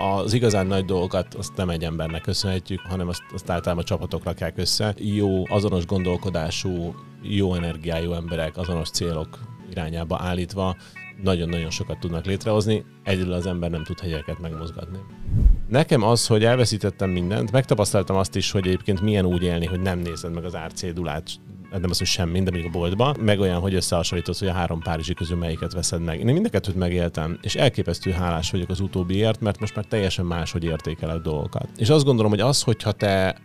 az igazán nagy dolgokat azt nem egy embernek köszönhetjük, hanem azt, azt általában a csapatok rakják össze. Jó, azonos gondolkodású, jó energiájú emberek, azonos célok irányába állítva nagyon-nagyon sokat tudnak létrehozni, egyedül az ember nem tud hegyeket megmozgatni. Nekem az, hogy elveszítettem mindent, megtapasztaltam azt is, hogy egyébként milyen úgy élni, hogy nem nézed meg az árcédulát nem az, hogy semmi, de még a boltba, meg olyan, hogy összehasonlítod, hogy a három párizsi közül melyiket veszed meg. Én mind a kettőt megéltem, és elképesztő hálás vagyok az utóbbiért, mert most már teljesen máshogy értékelek dolgokat. És azt gondolom, hogy az, hogyha te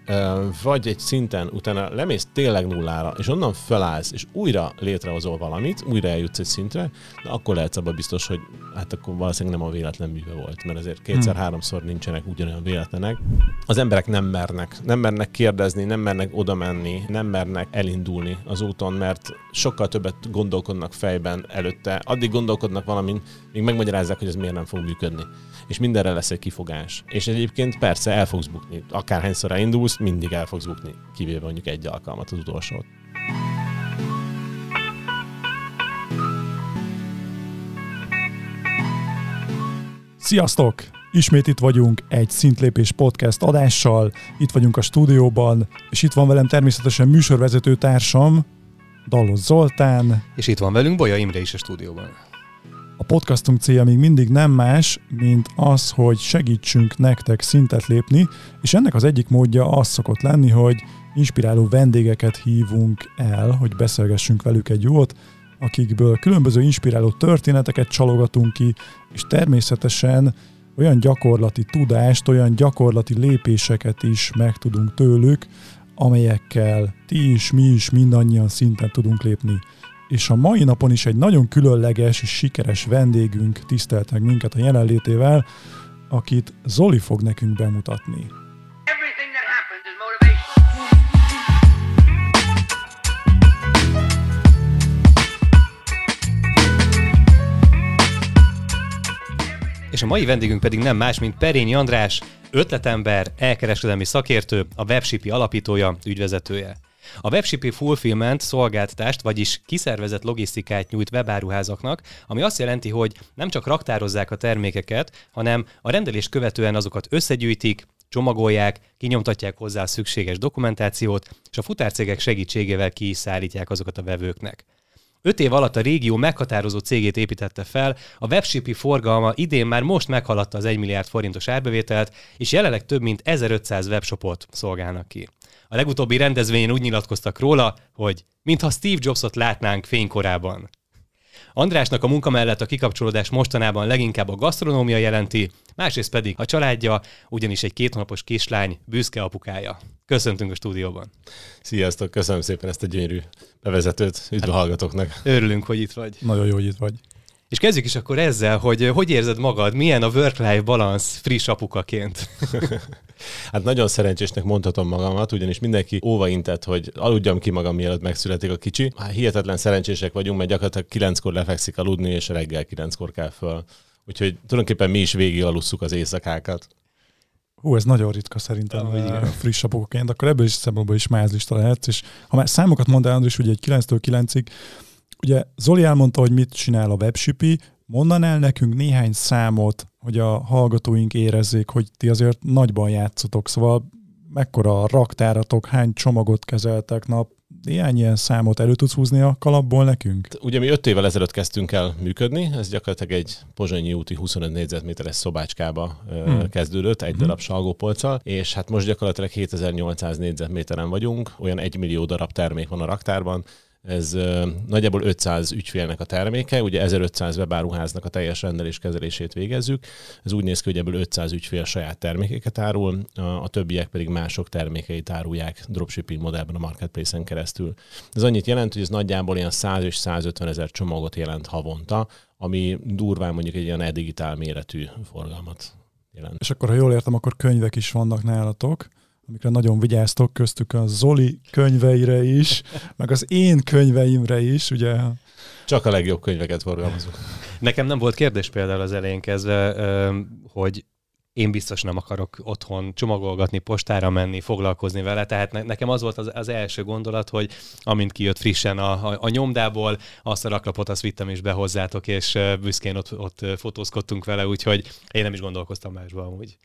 vagy egy szinten utána lemész tényleg nullára, és onnan felállsz, és újra létrehozol valamit, újra eljutsz egy szintre, de akkor lehetsz abban biztos, hogy hát akkor valószínűleg nem a véletlen műve volt, mert azért kétszer-háromszor nincsenek ugyanolyan véletlenek. Az emberek nem mernek, nem mernek kérdezni, nem mernek oda menni, nem mernek elindulni elindulni az úton, mert sokkal többet gondolkodnak fejben előtte. Addig gondolkodnak valamin, míg megmagyarázzák, hogy ez miért nem fog működni. És mindenre lesz egy kifogás. És egyébként persze el fogsz bukni. Akárhányszor elindulsz, mindig el fogsz bukni, kivéve mondjuk egy alkalmat az utolsót. Sziasztok! Ismét itt vagyunk egy Szintlépés podcast adással, itt vagyunk a stúdióban, és itt van velem természetesen műsorvezető társam, Dallos Zoltán. És itt van velünk Bolya Imre is a stúdióban. A podcastunk célja még mindig nem más, mint az, hogy segítsünk nektek szintet lépni, és ennek az egyik módja az szokott lenni, hogy inspiráló vendégeket hívunk el, hogy beszélgessünk velük egy jót, akikből különböző inspiráló történeteket csalogatunk ki, és természetesen olyan gyakorlati tudást, olyan gyakorlati lépéseket is megtudunk tőlük, amelyekkel ti is, mi is mindannyian szinten tudunk lépni. És a mai napon is egy nagyon különleges és sikeres vendégünk tisztelt meg minket a jelenlétével, akit Zoli fog nekünk bemutatni. És a mai vendégünk pedig nem más, mint Perényi András, ötletember, elkereskedelmi szakértő, a Webshipi alapítója, ügyvezetője. A Webshipi Fulfillment szolgáltatást, vagyis kiszervezett logisztikát nyújt webáruházaknak, ami azt jelenti, hogy nem csak raktározzák a termékeket, hanem a rendelést követően azokat összegyűjtik, csomagolják, kinyomtatják hozzá a szükséges dokumentációt, és a futárcégek segítségével ki is szállítják azokat a vevőknek. Öt év alatt a régió meghatározó cégét építette fel, a webshipi forgalma idén már most meghaladta az 1 milliárd forintos árbevételt, és jelenleg több mint 1500 webshopot szolgálnak ki. A legutóbbi rendezvényen úgy nyilatkoztak róla, hogy mintha Steve Jobsot látnánk fénykorában. Andrásnak a munka mellett a kikapcsolódás mostanában leginkább a gasztronómia jelenti, másrészt pedig a családja, ugyanis egy két hónapos kislány büszke apukája. Köszöntünk a stúdióban. Sziasztok, köszönöm szépen ezt a gyönyörű bevezetőt. Üdv a hallgatóknak. Örülünk, hogy itt vagy. Nagyon jó, hogy itt vagy. És kezdjük is akkor ezzel, hogy hogy érzed magad, milyen a work-life balance friss apukaként? hát nagyon szerencsésnek mondhatom magamat, ugyanis mindenki óva intett, hogy aludjam ki magam, mielőtt megszületik a kicsi. Hát hihetetlen szerencsések vagyunk, mert gyakorlatilag kilenckor lefekszik aludni, és reggel kilenckor kell föl. Úgyhogy tulajdonképpen mi is végig alusszuk az éjszakákat. Hú, ez nagyon ritka szerintem, hogy uh, friss apukaként, akkor ebből is szempontból is mázlista lehet, és ha már számokat mondál, Andris, ugye egy 9-től 9-ig, Ugye Zoli elmondta, hogy mit csinál a webshipi, mondanál nekünk néhány számot, hogy a hallgatóink érezzék, hogy ti azért nagyban játszotok, szóval mekkora a raktáratok, hány csomagot kezeltek nap, néhány ilyen számot elő tudsz húzni a kalapból nekünk? Ugye mi öt évvel ezelőtt kezdtünk el működni, ez gyakorlatilag egy Pozsonyi úti 25 négyzetméteres szobácskába hmm. kezdődött, egy hmm. darab salgópolccal, és hát most gyakorlatilag 7800 négyzetméteren vagyunk, olyan egy millió darab termék van a raktárban, ez uh, nagyjából 500 ügyfélnek a terméke, ugye 1500 webáruháznak a teljes rendelés kezelését végezzük. Ez úgy néz ki, hogy ebből 500 ügyfél saját termékeket árul, a, a többiek pedig mások termékeit árulják dropshipping modellben a marketplace-en keresztül. Ez annyit jelent, hogy ez nagyjából ilyen 100 és 150 ezer csomagot jelent havonta, ami durván mondjuk egy ilyen e-digitál méretű forgalmat jelent. És akkor, ha jól értem, akkor könyvek is vannak nálatok amikre nagyon vigyáztok, köztük a Zoli könyveire is, meg az én könyveimre is, ugye. Csak a legjobb könyveket forgalmazunk. Nekem nem volt kérdés például az elején kezdve, hogy én biztos nem akarok otthon csomagolgatni, postára menni, foglalkozni vele, tehát ne, nekem az volt az, az első gondolat, hogy amint kijött frissen a, a, a nyomdából, azt a raklapot azt vittem is be hozzátok, és büszkén ott, ott fotózkodtunk vele, úgyhogy én nem is gondolkoztam másba amúgy.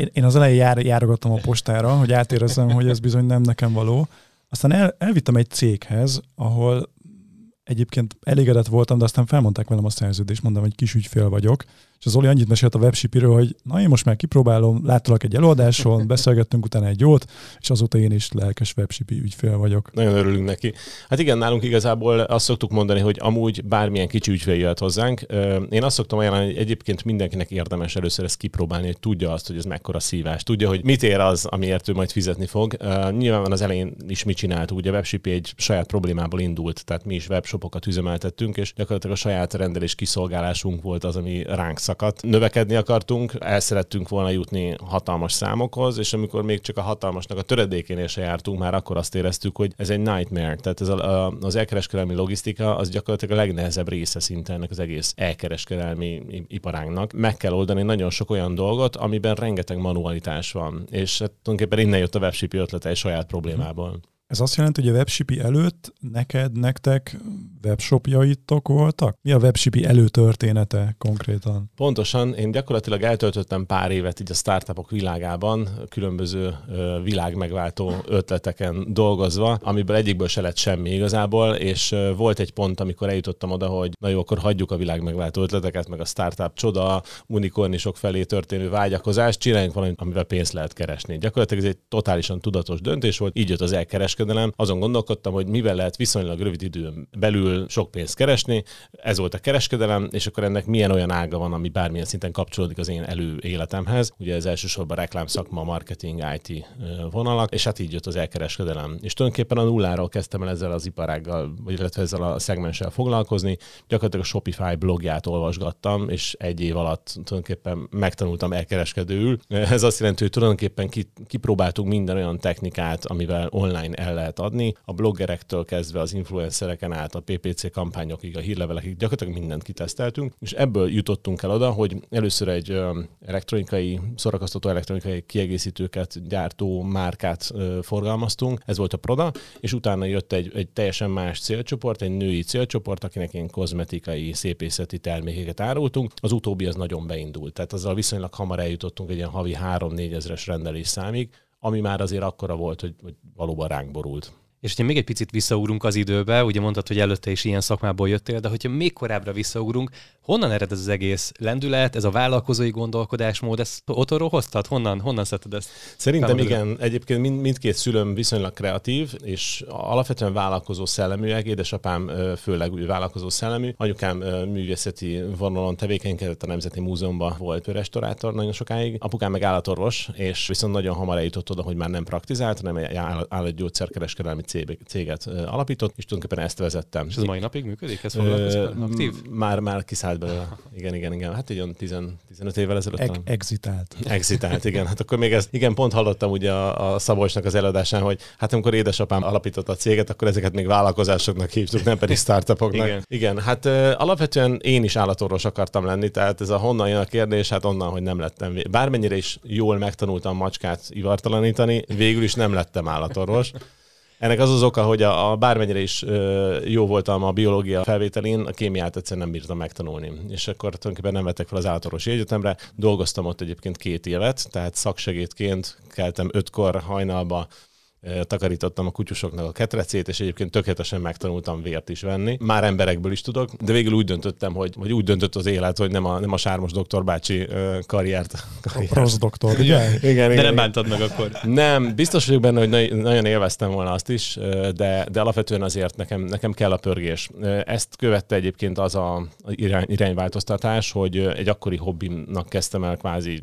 Én, én az elején jár, járogattam a postára, hogy átérezzem, hogy ez bizony nem nekem való. Aztán el, elvittem egy céghez, ahol egyébként elégedett voltam, de aztán felmondták velem a szerződést, mondtam, hogy kis ügyfél vagyok, és az Oli annyit mesélt a webshipiről, hogy na én most már kipróbálom, láttalak egy előadáson, beszélgettünk utána egy jót, és azóta én is lelkes webshipi ügyfél vagyok. Nagyon örülünk neki. Hát igen, nálunk igazából azt szoktuk mondani, hogy amúgy bármilyen kicsi ügyfél jöhet hozzánk. Én azt szoktam ajánlani, hogy egyébként mindenkinek érdemes először ezt kipróbálni, hogy tudja azt, hogy ez mekkora szívás, tudja, hogy mit ér az, amiért ő majd fizetni fog. Nyilván az elején is mit csináltuk, ugye a webshipi egy saját problémából indult, tehát mi is webshopokat üzemeltettünk, és gyakorlatilag a saját rendelés kiszolgálásunk volt az, ami ránk szakadt. Növekedni akartunk, el szerettünk volna jutni hatalmas számokhoz, és amikor még csak a hatalmasnak a töredékénél se jártunk, már akkor azt éreztük, hogy ez egy nightmare. Tehát ez a, a, az elkereskedelmi logisztika az gyakorlatilag a legnehezebb része szinte ennek az egész elkereskedelmi iparágnak. Meg kell oldani nagyon sok olyan dolgot, amiben rengeteg manualitás van. És hát tulajdonképpen innen jött a webshipi ötlete egy saját problémából. Ez azt jelenti, hogy a webshipi előtt neked, nektek webshopjaitok voltak? Mi a webshipi előtörténete konkrétan? Pontosan, én gyakorlatilag eltöltöttem pár évet így a startupok világában, különböző világmegváltó ötleteken dolgozva, amiből egyikből se lett semmi igazából, és volt egy pont, amikor eljutottam oda, hogy na jó, akkor hagyjuk a világmegváltó ötleteket, meg a startup csoda, unikornisok felé történő vágyakozást, csináljunk valamit, amivel pénzt lehet keresni. Gyakorlatilag ez egy totálisan tudatos döntés volt, így jött az elkereskedelem, kereskedelem, azon gondolkodtam, hogy mivel lehet viszonylag rövid időn belül sok pénzt keresni, ez volt a kereskedelem, és akkor ennek milyen olyan ága van, ami bármilyen szinten kapcsolódik az én előéletemhez. Ugye ez elsősorban reklám szakma, marketing, IT vonalak, és hát így jött az elkereskedelem. És tulajdonképpen a nulláról kezdtem el ezzel az iparággal, vagy illetve ezzel a szegmenssel foglalkozni. Gyakorlatilag a Shopify blogját olvasgattam, és egy év alatt tulajdonképpen megtanultam elkereskedőül. Ez azt jelenti, hogy tulajdonképpen kipróbáltunk minden olyan technikát, amivel online el el lehet adni. A bloggerektől kezdve az influencereken át a PPC kampányokig, a hírlevelekig gyakorlatilag mindent kiteszteltünk, és ebből jutottunk el oda, hogy először egy elektronikai, szórakoztató elektronikai kiegészítőket gyártó márkát forgalmaztunk, ez volt a Proda, és utána jött egy, egy teljesen más célcsoport, egy női célcsoport, akinek ilyen kozmetikai, szépészeti termékeket árultunk. Az utóbbi az nagyon beindult, tehát azzal viszonylag hamar eljutottunk egy ilyen havi 3-4 ezres rendelés számig, ami már azért akkora volt, hogy, hogy valóban ránk borult. És hogyha még egy picit visszaugrunk az időbe, ugye mondtad, hogy előtte is ilyen szakmából jöttél, de hogyha még korábbra visszaugrunk, honnan ered ez az egész lendület, ez a vállalkozói gondolkodásmód, ezt otthonról hoztad? Honnan, honnan szedted ezt? Szerintem igen. Egyébként mind, mindkét szülőm viszonylag kreatív, és alapvetően vállalkozó szelleműek. Édesapám főleg úgy vállalkozó szellemű. Anyukám művészeti vonalon tevékenykedett a Nemzeti Múzeumban, volt restaurátor nagyon sokáig. Apukám meg állatorvos, és viszont nagyon hamar eljutott oda, hogy már nem praktizált, hanem állatgyógyszerkereskedelmi céget alapított, és tulajdonképpen ezt vezettem. És ez a mai napig működik? Ez aktív? Már, már kiszállt belőle. Igen, igen, igen. Hát egy 10, 15 évvel ezelőtt. Eg- exitált. Exitált, igen. Hát akkor még ez, igen, pont hallottam ugye a, a Szabolcsnak az előadásán, hogy hát amikor édesapám alapította a céget, akkor ezeket még vállalkozásoknak hívtuk, nem pedig startupoknak. Igen, igen hát alapvetően én is állatorvos akartam lenni, tehát ez a honnan jön a kérdés, hát onnan, hogy nem lettem. Bármennyire is jól megtanultam macskát ivartalanítani, végül is nem lettem állatorvos. Ennek az az oka, hogy a, a bármennyire is ö, jó voltam a biológia felvételén, a kémiát egyszerűen nem bírtam megtanulni. És akkor tulajdonképpen nem vettek fel az állatorvosi egyetemre. Dolgoztam ott egyébként két évet, tehát szaksegédként keltem ötkor hajnalba, takarítottam a kutyusoknak a ketrecét, és egyébként tökéletesen megtanultam vért is venni. Már emberekből is tudok, de végül úgy döntöttem, hogy, vagy úgy döntött az élet, hogy nem a, nem a sármos doktor bácsi karriert. karriert. Rossz doktor, ugye? igen, igen, de nem bántad meg akkor. Nem, biztos vagyok benne, hogy nagyon élveztem volna azt is, de, de alapvetően azért nekem, nekem kell a pörgés. Ezt követte egyébként az a irány, irányváltoztatás, hogy egy akkori hobbimnak kezdtem el kvázi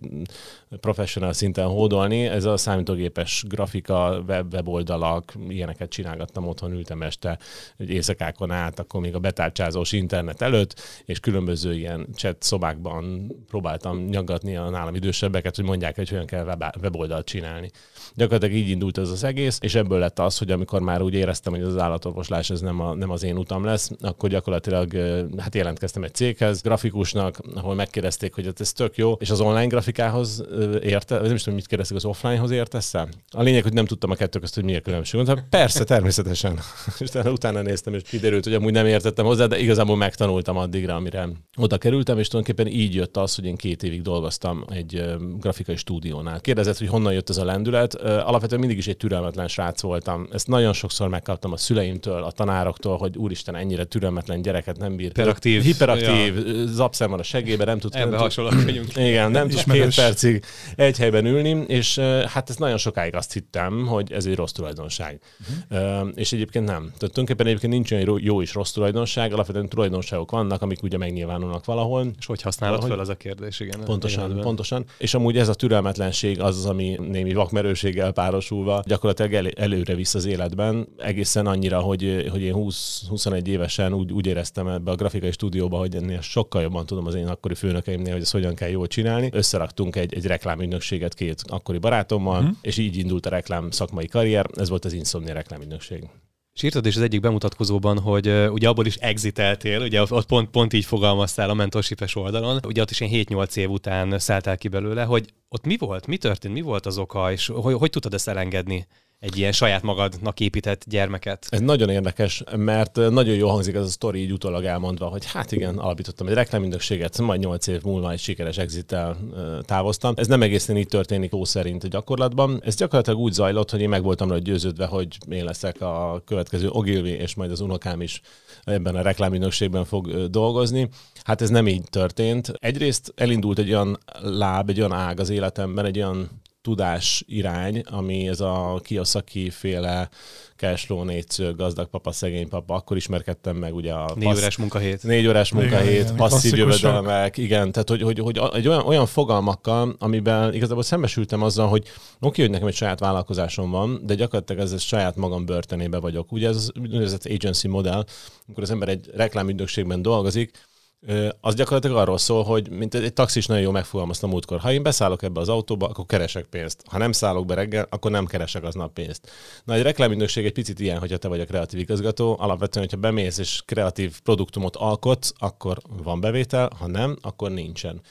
professional szinten hódolni. Ez a számítógépes grafika, web, weboldalak, ilyeneket csinálgattam otthon, ültem este éjszakákon át, akkor még a betárcsázós internet előtt, és különböző ilyen chat szobákban próbáltam nyaggatni a nálam idősebbeket, hogy mondják, hogy hogyan kell weboldalt csinálni. Gyakorlatilag így indult ez az egész, és ebből lett az, hogy amikor már úgy éreztem, hogy az állatorvoslás ez nem, a, nem az én utam lesz, akkor gyakorlatilag hát jelentkeztem egy céghez, grafikusnak, ahol megkérdezték, hogy hát ez tök jó, és az online grafikához érte, nem is tudom, mit kérdezték, az offlinehoz értesz? A lényeg, hogy nem tudtam a kettő között, hogy mi a különbség. Mondtam, persze, természetesen. és utána néztem, és kiderült, hogy amúgy nem értettem hozzá, de igazából megtanultam addigra, amire oda kerültem, és tulajdonképpen így jött az, hogy én két évig dolgoztam egy grafikai stúdiónál. Kérdezett, hogy honnan jött ez a lendület. Alapvetően mindig is egy türelmetlen srác voltam. Ezt nagyon sokszor megkaptam a szüleimtől, a tanároktól, hogy úristen, ennyire türelmetlen gyereket nem bír. Hiperaktív. Hiperaktív, ja. zapszem van a segébe, nem tud. Ebbe hasonló Igen, nem tud két percig egy helyben ülni, és hát ezt nagyon sokáig azt hittem, hogy ez egy rossz tulajdonság. Uh-huh. És egyébként nem. Tehát tulajdonképpen egyébként nincs olyan jó és rossz tulajdonság, alapvetően tulajdonságok vannak, amik ugye megnyilvánulnak valahol. És hogy használod fel, az a kérdés, igen. Pontosan, pontosan. És amúgy ez a türelmetlenség az az, ami némi vakmerőséggel párosulva gyakorlatilag el, előre visz az életben, egészen annyira, hogy, hogy én 20-21 évesen úgy, úgy éreztem ebbe a grafikai stúdióba, hogy ennél sokkal jobban tudom az én akkori főnökeimnél, hogy ezt hogyan kell jól csinálni. Összeraktunk egy, egy reklámügynökséget két akkori barátommal, uh-huh. és így indult a reklám szakmai karrier. Ez volt az Insomnia reklámügynökség. És írtad is az egyik bemutatkozóban, hogy uh, ugye abból is exiteltél, ugye ott pont, pont így fogalmaztál a mentorship oldalon, ugye ott is én 7-8 év után szálltál ki belőle, hogy ott mi volt, mi történt, mi volt az oka, és hogy, hogy tudtad ezt elengedni? Egy ilyen saját magadnak épített gyermeket. Ez nagyon érdekes, mert nagyon jó hangzik ez a sztori így utólag elmondva, hogy hát igen, alapítottam egy reklámügynökséget, majd 8 év múlva egy sikeres exittel távoztam. Ez nem egészen így történik szó szerint a gyakorlatban. Ez gyakorlatilag úgy zajlott, hogy én meg voltam rá győződve, hogy én leszek a következő Ogilvi, és majd az unokám is ebben a reklámügynökségben fog dolgozni. Hát ez nem így történt. Egyrészt elindult egy olyan láb, egy olyan ág az életemben, egy olyan tudás irány, ami ez a Kiyosaki féle cashflow négyszög, gazdag papa, szegény papa, akkor ismerkedtem meg ugye a... Négy passz... órás munkahét. Négy órás munkahét, igen, passzív jövedelmek, igen, tehát hogy, hogy, hogy egy olyan, olyan fogalmakkal, amiben igazából szembesültem azzal, hogy oké, hogy nekem egy saját vállalkozásom van, de gyakorlatilag ez, ez saját magam börtönébe vagyok. Ugye ez az úgynevezett agency modell, amikor az ember egy reklámügynökségben dolgozik, az gyakorlatilag arról szól, hogy mint egy taxis nagyon jó megfogalmazta múltkor, ha én beszállok ebbe az autóba, akkor keresek pénzt. Ha nem szállok be reggel, akkor nem keresek aznap pénzt. Na, egy reklámügynökség egy picit ilyen, hogyha te vagy a kreatív igazgató. Alapvetően, hogyha bemész és kreatív produktumot alkotsz, akkor van bevétel, ha nem, akkor nincsen.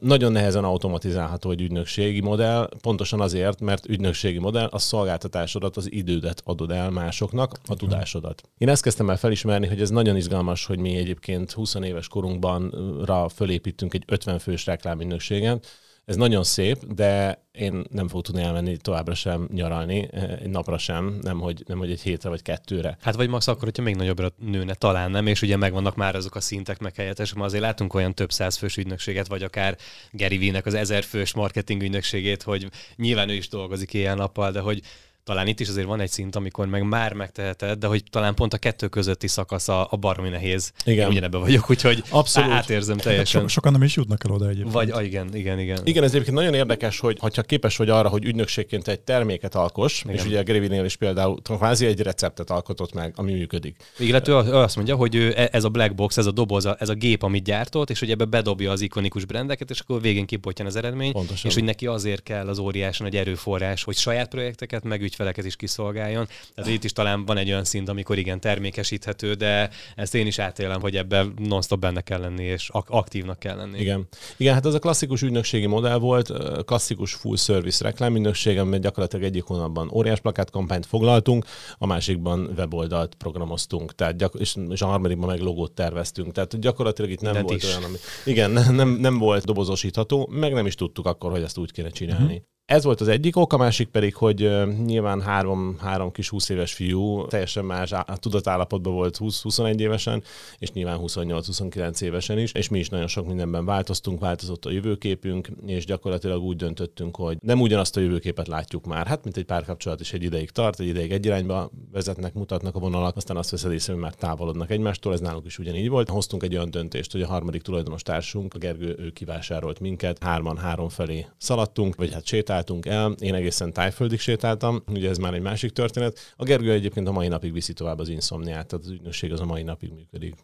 Nagyon nehezen automatizálható egy ügynökségi modell, pontosan azért, mert ügynökségi modell a szolgáltatásodat, az idődet adod el másoknak, a tudásodat. Én ezt kezdtem el felismerni, hogy ez nagyon izgalmas, hogy mi egyébként 20 éves korunkban rá fölépítünk egy 50 fős reklámügynökséget, ez nagyon szép, de én nem fogok tudni elmenni továbbra sem nyaralni, egy napra sem, nem hogy, nem hogy egy hétre vagy kettőre. Hát vagy max akkor, hogyha még nagyobbra nőne, talán nem, és ugye megvannak már azok a szintek meg helyettes, mert azért látunk olyan több száz fős ügynökséget, vagy akár Gary Vee-nek az ezer fős marketing ügynökségét, hogy nyilván ő is dolgozik éjjel-nappal, de hogy talán itt is azért van egy szint, amikor meg már megteheted, de hogy talán pont a kettő közötti szakasz a, a baromi nehéz. Igen. Én ugyanebben vagyok, úgyhogy Abszolút. átérzem teljesen. So, sokan nem is jutnak el oda egyébként. Vagy, ah, igen, igen, igen. Igen, ez egyébként nagyon érdekes, hogy ha képes vagy arra, hogy ügynökségként egy terméket alkos, igen. és ugye a Grevinél is például kvázi egy receptet alkotott meg, ami működik. Illetve ő azt mondja, hogy e- ez a black box, ez a doboz, ez a gép, amit gyártott, és hogy ebbe bedobja az ikonikus brendeket, és akkor végén kipottyan az eredmény, Pontosan. és hogy neki azért kell az óriásan egy erőforrás, hogy saját projekteket, meg ügyfeleket is kiszolgálja szolgáljon. Tehát itt is talán van egy olyan szint, amikor igen, termékesíthető, de ezt én is átélem, hogy ebben non-stop benne kell lenni, és ak- aktívnak kell lenni. Igen. Igen, hát ez a klasszikus ügynökségi modell volt, klasszikus full service reklámügynökség, amiben gyakorlatilag egyik hónapban óriás plakátkampányt foglaltunk, a másikban weboldalt programoztunk, tehát gyak- és, és a harmadikban meg logót terveztünk. Tehát gyakorlatilag itt nem Mindent volt is. olyan, ami... Igen, nem, nem volt dobozosítható, meg nem is tudtuk akkor, hogy ezt úgy kéne csinálni. Uh-huh. Ez volt az egyik ok, a másik pedig, hogy nyilván három, három kis 20 éves fiú teljesen más tudatállapotban volt 20-21 évesen, és nyilván 28-29 évesen is, és mi is nagyon sok mindenben változtunk, változott a jövőképünk, és gyakorlatilag úgy döntöttünk, hogy nem ugyanazt a jövőképet látjuk már. Hát, mint egy párkapcsolat is egy ideig tart, egy ideig egy irányba vezetnek, mutatnak a vonalak, aztán azt veszed észre, hogy már távolodnak egymástól, ez nálunk is ugyanígy volt. Hoztunk egy olyan döntést, hogy a harmadik tulajdonos társunk, a Gergő, ő kivásárolt minket, hárman három felé szaladtunk, vagy hát sétált, sétáltunk el, én egészen tájföldig sétáltam, ugye ez már egy másik történet. A Gergő egyébként a mai napig viszi tovább az inszomniát, tehát az ügynökség az a mai napig működik.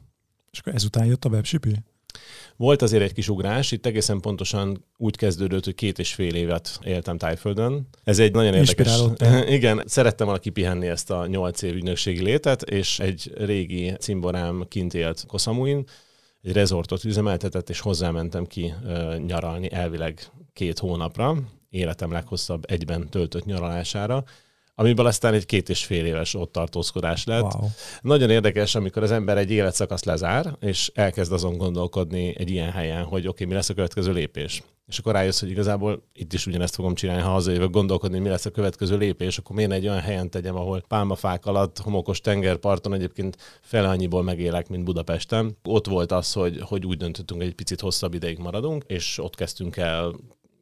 És akkor ezután jött a webshipi? Volt azért egy kis ugrás, itt egészen pontosan úgy kezdődött, hogy két és fél évet éltem Tájföldön. Ez egy nagyon érdekes... Igen, szerettem volna kipihenni ezt a nyolc év ügynökségi létet, és egy régi cimborám kint élt Koszamuin, egy rezortot üzemeltetett, és hozzámentem ki nyaralni elvileg két hónapra, életem leghosszabb egyben töltött nyaralására, amiből aztán egy két és fél éves ott tartózkodás lett. Wow. Nagyon érdekes, amikor az ember egy életszakasz lezár, és elkezd azon gondolkodni egy ilyen helyen, hogy oké, okay, mi lesz a következő lépés. És akkor rájössz, hogy igazából itt is ugyanezt fogom csinálni, ha hazajövök gondolkodni, mi lesz a következő lépés, akkor miért egy olyan helyen tegyem, ahol pálmafák alatt, homokos tengerparton egyébként fele annyiból megélek, mint Budapesten. Ott volt az, hogy, hogy úgy döntöttünk, hogy egy picit hosszabb ideig maradunk, és ott kezdtünk el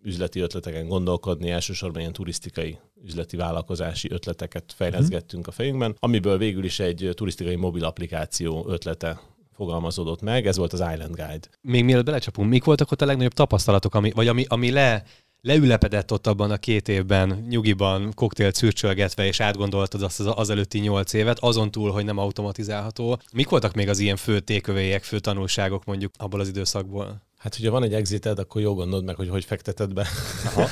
üzleti ötleteken gondolkodni, elsősorban ilyen turisztikai üzleti vállalkozási ötleteket fejleszgettünk a fejünkben, amiből végül is egy turisztikai mobil applikáció ötlete fogalmazódott meg, ez volt az Island Guide. Még mielőtt belecsapunk, mik voltak ott a legnagyobb tapasztalatok, ami, vagy ami, ami le, leülepedett ott abban a két évben, nyugiban, koktélt szürcsölgetve, és átgondoltad azt az, az előtti nyolc évet, azon túl, hogy nem automatizálható. Mik voltak még az ilyen fő tékövéjek, fő tanulságok mondjuk abból az időszakból? Hát, hogyha van egy exited, akkor jó gondold meg, hogy hogy fekteted be.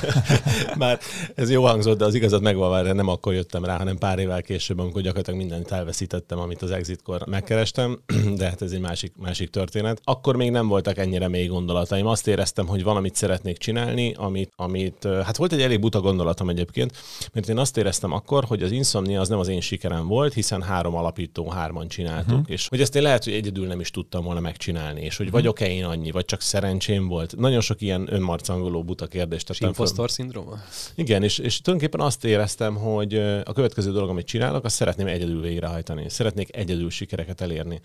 Már ez jó hangzott, de az igazat megvan, nem akkor jöttem rá, hanem pár évvel később, amikor gyakorlatilag mindent elveszítettem, amit az exitkor megkerestem, de hát ez egy másik, másik történet. Akkor még nem voltak ennyire mély gondolataim. Azt éreztem, hogy valamit szeretnék csinálni, amit, amit hát volt egy elég buta gondolatom egyébként, mert én azt éreztem akkor, hogy az Insomnia az nem az én sikerem volt, hiszen három alapító, hárman csináltuk, uh-huh. és hogy ezt én lehet, hogy egyedül nem is tudtam volna megcsinálni, és hogy uh-huh. vagyok-e én annyi, vagy csak szerencsém volt. Nagyon sok ilyen önmarcangoló buta kérdést tettem Impostor szindróma? Igen, és, és tulajdonképpen azt éreztem, hogy a következő dolog, amit csinálok, azt szeretném egyedül végrehajtani. Szeretnék egyedül sikereket elérni.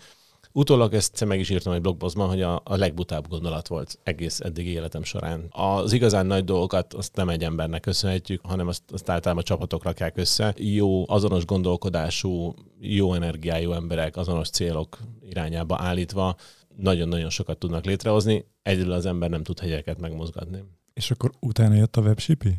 Utólag ezt meg is írtam egy blogpostban, hogy a, a legbutább gondolat volt egész eddig életem során. Az igazán nagy dolgokat azt nem egy embernek köszönhetjük, hanem azt, azt általában csapatok rakják össze. Jó, azonos gondolkodású, jó energiájú emberek, azonos célok irányába állítva nagyon-nagyon sokat tudnak létrehozni, egyedül az ember nem tud hegyeket megmozgatni. És akkor utána jött a webshipi?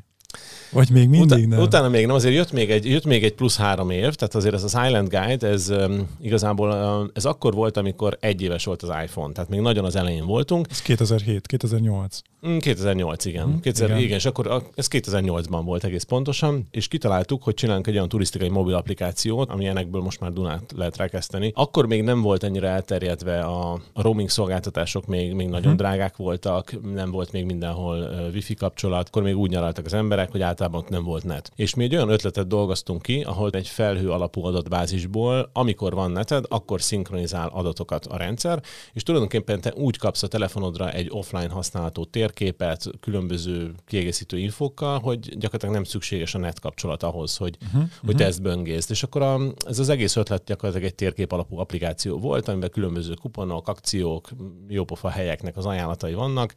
Vagy még mindig Uta- nem? Utána még nem, azért jött még, egy, jött még egy plusz három év, tehát azért ez az Island Guide, ez um, igazából um, ez akkor volt, amikor egy éves volt az iPhone, tehát még nagyon az elején voltunk. Ez 2007, 2008. 2008, igen. Hmm, 2000, igen. igen. és akkor ez 2008-ban volt egész pontosan, és kitaláltuk, hogy csinálunk egy olyan turisztikai mobil applikációt, ami enekből most már Dunát lehet rákezdeni. Akkor még nem volt ennyire elterjedve a, a roaming szolgáltatások, még, még nagyon hmm. drágák voltak, nem volt még mindenhol wifi kapcsolat, akkor még úgy nyaraltak az emberek, hogy általában nem volt net. És mi egy olyan ötletet dolgoztunk ki, ahol egy felhő alapú adatbázisból, amikor van neted, akkor szinkronizál adatokat a rendszer, és tulajdonképpen te úgy kapsz a telefonodra egy offline használható térképet, különböző kiegészítő infokkal, hogy gyakorlatilag nem szükséges a net kapcsolat ahhoz, hogy, uh-huh, hogy te ezt böngészd. És akkor a, ez az egész ötlet gyakorlatilag egy térkép alapú applikáció volt, amiben különböző kuponok, akciók, jópofa helyeknek az ajánlatai vannak,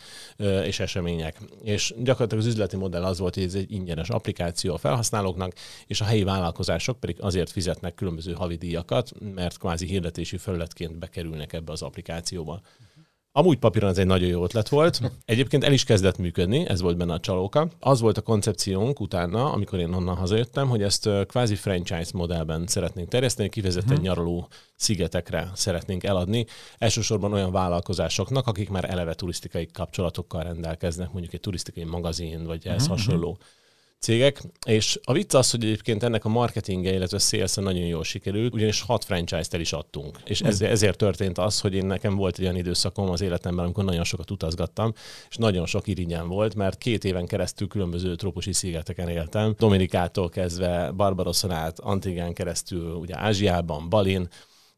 és események. És gyakorlatilag az üzleti modell az volt, hogy ez egy ingyenes applikáció a felhasználóknak, és a helyi vállalkozások pedig azért fizetnek különböző havidíjakat, mert kvázi hirdetési felületként bekerülnek ebbe az applikációba. Amúgy papíron ez egy nagyon jó ötlet volt. Egyébként el is kezdett működni, ez volt benne a csalóka. Az volt a koncepciónk utána, amikor én onnan hazajöttem, hogy ezt kvázi franchise modellben szeretnénk terjeszteni, kifejezetten uh-huh. nyaraló szigetekre szeretnénk eladni. Elsősorban olyan vállalkozásoknak, akik már eleve turisztikai kapcsolatokkal rendelkeznek, mondjuk egy turisztikai magazin, vagy ehhez uh-huh. hasonló cégek, és a vicc az, hogy egyébként ennek a marketingje, illetve sales nagyon jól sikerült, ugyanis hat franchise-t el is adtunk. És ez, ezért történt az, hogy én nekem volt egy olyan időszakom az életemben, amikor nagyon sokat utazgattam, és nagyon sok irigyem volt, mert két éven keresztül különböző trópusi szigeteken éltem, Dominikától kezdve Barbaroson át, Antigán keresztül, ugye Ázsiában, Balin,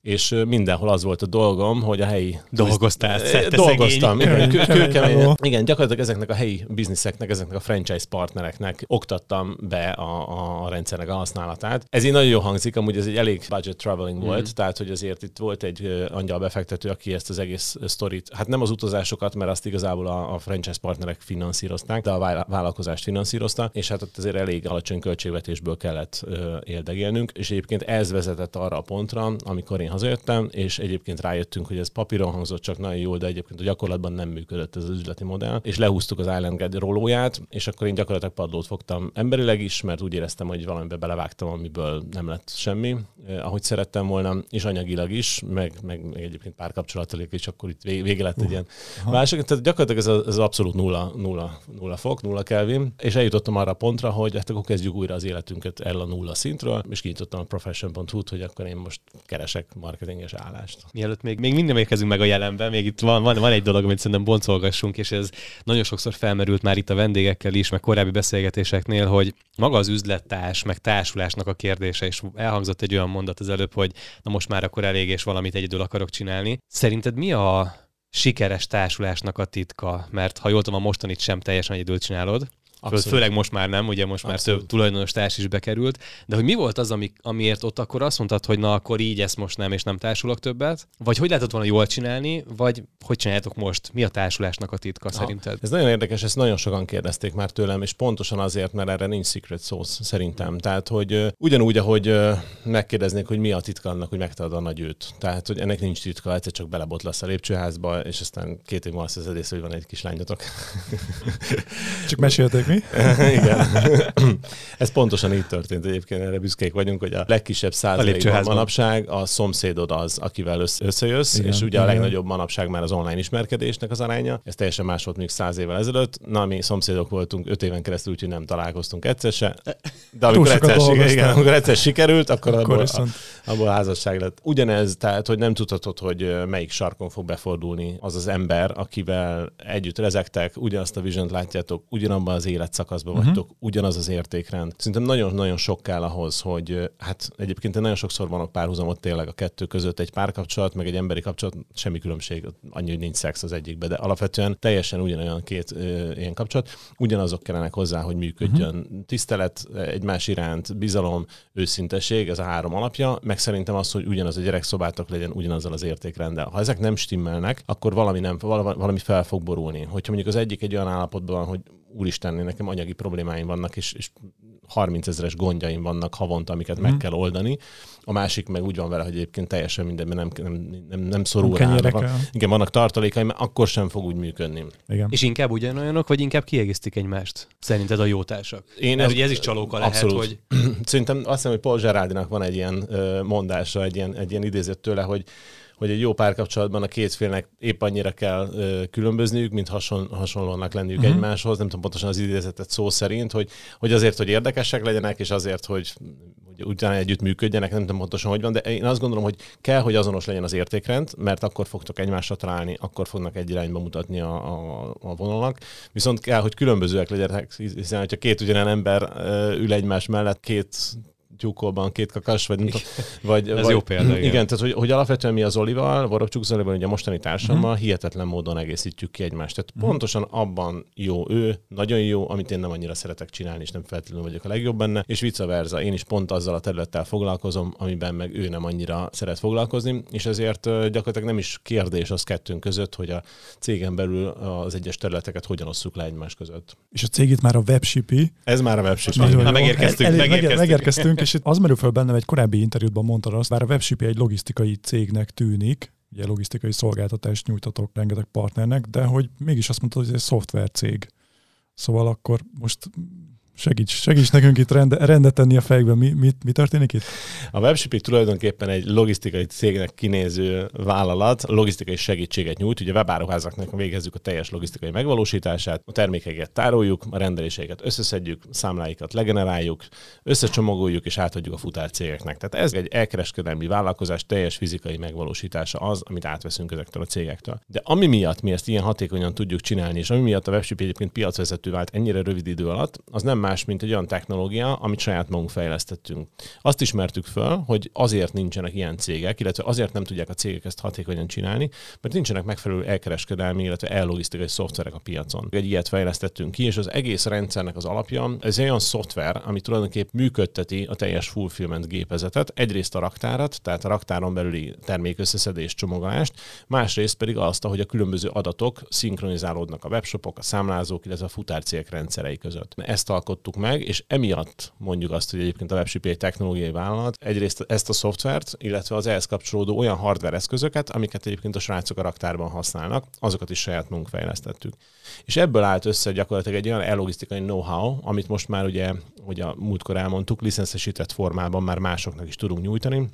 és mindenhol az volt a dolgom, hogy a helyi... Dolgoztál, Dolgoztam, igen, kőkemény. Igen, gyakorlatilag ezeknek a helyi bizniszeknek, ezeknek a franchise partnereknek oktattam be a, a rendszernek a használatát. Ez így nagyon jó hangzik, amúgy ez egy elég budget traveling volt, mm. tehát hogy azért itt volt egy angyal befektető, aki ezt az egész sztorit, hát nem az utazásokat, mert azt igazából a, a franchise partnerek finanszírozták, de a vállalkozást finanszírozta, és hát ott azért elég alacsony költségvetésből kellett ö, érdegélnünk, és egyébként ez vezetett arra a pontra, amikor én hazajöttem, és egyébként rájöttünk, hogy ez papíron hangzott csak nagyon jól, de egyébként a gyakorlatban nem működött ez az üzleti modell, és lehúztuk az Island Guide rolóját, és akkor én gyakorlatilag padlót fogtam emberileg is, mert úgy éreztem, hogy valamibe belevágtam, amiből nem lett semmi, eh, ahogy szerettem volna, és anyagilag is, meg, meg, meg egyébként párkapcsolatilag is, akkor itt vége lett egy ilyen válság. Tehát gyakorlatilag ez, a, ez abszolút nulla, nulla, nulla fok, nulla Kelvin, és eljutottam arra a pontra, hogy hát akkor kezdjük újra az életünket el a nulla szintről, és kinyitottam a profession.hu-t, hogy akkor én most keresek marketinges állást. Mielőtt még, még minden érkezünk meg a jelenben, még itt van, van, van egy dolog, amit szerintem boncolgassunk, és ez nagyon sokszor felmerült már itt a vendégekkel is, meg korábbi beszélgetéseknél, hogy maga az üzlettárs, meg társulásnak a kérdése, és elhangzott egy olyan mondat az előbb, hogy na most már akkor elég, és valamit egyedül akarok csinálni. Szerinted mi a sikeres társulásnak a titka? Mert ha jól tudom, a mostanit sem teljesen egyedül csinálod. Abszolút. Főleg most már nem, ugye most Abszolút. már több tulajdonos társ is bekerült, de hogy mi volt az, ami, amiért ott akkor azt mondtad, hogy na akkor így ezt most nem, és nem társulok többet? Vagy hogy lehetett volna jól csinálni, vagy hogy csináljátok most? Mi a társulásnak a titka ha, szerinted? Ez nagyon érdekes, ezt nagyon sokan kérdezték már tőlem, és pontosan azért, mert erre nincs secret sauce szerintem. Tehát, hogy uh, ugyanúgy, ahogy uh, megkérdeznék, hogy mi a titka annak, hogy megtalad a nagy őt. Tehát, hogy ennek nincs titka, egyszer csak belebotlasz a lépcsőházba, és aztán két év múlva azt az hogy van egy kis lányotok. Csak meséltek mi? Igen. Ez pontosan így történt egyébként, erre büszkék vagyunk, hogy a legkisebb százalékban manapság a szomszédod az, akivel összejössz, igen, és ugye igen. a legnagyobb manapság már az online ismerkedésnek az aránya. Ez teljesen más volt még száz évvel ezelőtt. Na, mi szomszédok voltunk öt éven keresztül, úgyhogy nem találkoztunk egyszer se. De amikor egyszer, siker, igen, amikor egyszer sikerült, akkor, akkor abból, a, abból házasság lett. Ugyanez, tehát, hogy nem tudhatod, hogy melyik sarkon fog befordulni az az ember, akivel együtt rezektek, ugyanazt a vision látjátok, ugyanabban az élet életszakaszban uh-huh. vagytok, ugyanaz az értékrend. Szerintem nagyon-nagyon sok kell ahhoz, hogy hát egyébként nagyon sokszor vannak párhuzamot tényleg a kettő között, egy párkapcsolat, meg egy emberi kapcsolat, semmi különbség, annyi, hogy nincs szex az egyikbe, de alapvetően teljesen ugyanolyan két ö, ilyen kapcsolat, ugyanazok kellenek hozzá, hogy működjön. Uh-huh. Tisztelet egymás iránt, bizalom, őszinteség, ez a három alapja, meg szerintem az, hogy ugyanaz a gyerekszobátok legyen ugyanazzal az értékrendel. Ha ezek nem stimmelnek, akkor valami nem, valami fel fog borulni. Hogyha mondjuk az egyik egy olyan állapotban van, hogy úristen, nekem anyagi problémáim vannak, és, és 30 ezeres gondjaim vannak havonta, amiket mm. meg mhm. kell oldani. A másik meg úgy van vele, hogy egyébként teljesen mindenben nem, nem, nem, nem szorul rá. Van, igen, vannak tartalékaim, mert akkor sem fog úgy működni. Igen. És inkább ugyanolyanok, vagy inkább kiegészítik egymást? Szerinted a jó társak? Én Mert ez, ugye ez is csalóka lehet, abszolút. hogy... Szerintem azt hiszem, hogy Paul Gerardinak van egy ilyen mondása, egy ilyen, egy ilyen idézet tőle, hogy hogy egy jó párkapcsolatban a két félnek épp annyira kell ö, különbözniük, mint hason, hasonlónak lenniük uh-huh. egymáshoz. Nem tudom pontosan az idézetet szó szerint, hogy, hogy azért, hogy érdekesek legyenek, és azért, hogy, hogy utána együtt működjenek, nem tudom pontosan, hogy van, de én azt gondolom, hogy kell, hogy azonos legyen az értékrend, mert akkor fogtok egymásra találni, akkor fognak egy irányba mutatni a, a, a vonalnak. Viszont kell, hogy különbözőek legyenek, hiszen ha két ugyanilyen ember ül egymás mellett, két tyúkolban két kakas, vagy, vagy, Ez vagy jó példa, igen. igen. tehát hogy, hogy alapvetően mi az Olival, Vorobcsuk Zolival, ugye a mostani társammal uh-huh. hihetetlen módon egészítjük ki egymást. Tehát uh-huh. pontosan abban jó ő, nagyon jó, amit én nem annyira szeretek csinálni, és nem feltétlenül vagyok a legjobb benne, és vice versa. Én is pont azzal a területtel foglalkozom, amiben meg ő nem annyira szeret foglalkozni, és ezért gyakorlatilag nem is kérdés az kettőnk között, hogy a cégen belül az egyes területeket hogyan osszuk le egymás között. És a cég itt már a webshipi. Ez már a webshipi. Na, megérkeztünk, el, megérkeztünk. megérkeztünk, és itt az merül föl bennem, egy korábbi interjútban mondtad azt, bár a Webship egy logisztikai cégnek tűnik, ugye logisztikai szolgáltatást nyújtatok rengeteg partnernek, de hogy mégis azt mondtad, hogy ez egy szoftvercég. Szóval akkor most Segíts, segíts nekünk itt rende, rendet tenni a fejekben. Mi, mi, mi történik itt? A Webshipping tulajdonképpen egy logisztikai cégnek kinéző vállalat, logisztikai segítséget nyújt. Ugye webáruházaknak végezzük a teljes logisztikai megvalósítását, a termékeket tároljuk, a rendeléseiket összeszedjük, számláikat legeneráljuk, összecsomagoljuk és átadjuk a futárcégeknek. Tehát ez egy elkereskedelmi vállalkozás teljes fizikai megvalósítása az, amit átveszünk ezektől a cégektől. De ami miatt mi ezt ilyen hatékonyan tudjuk csinálni, és ami miatt a Webship egyébként piacvezető vált ennyire rövid idő alatt, az nem más, mint egy olyan technológia, amit saját magunk fejlesztettünk. Azt ismertük föl, hogy azért nincsenek ilyen cégek, illetve azért nem tudják a cégek ezt hatékonyan csinálni, mert nincsenek megfelelő elkereskedelmi, illetve ellogisztikai szoftverek a piacon. Egy ilyet fejlesztettünk ki, és az egész rendszernek az alapja, ez egy olyan szoftver, ami tulajdonképpen működteti a teljes fulfillment gépezetet. Egyrészt a raktárat, tehát a raktáron belüli termékösszeszedés, csomagolást, másrészt pedig azt, hogy a különböző adatok szinkronizálódnak a webshopok, a számlázók, illetve a futárcégek rendszerei között. Ezt alkot valósítottuk meg, és emiatt mondjuk azt, hogy egyébként a WebShip egy technológiai vállalat egyrészt ezt a szoftvert, illetve az ehhez kapcsolódó olyan hardware eszközöket, amiket egyébként a srácok a raktárban használnak, azokat is saját magunk fejlesztettük. És ebből állt össze gyakorlatilag egy olyan elogisztikai know-how, amit most már ugye, hogy a múltkor elmondtuk, licenszesített formában már másoknak is tudunk nyújtani,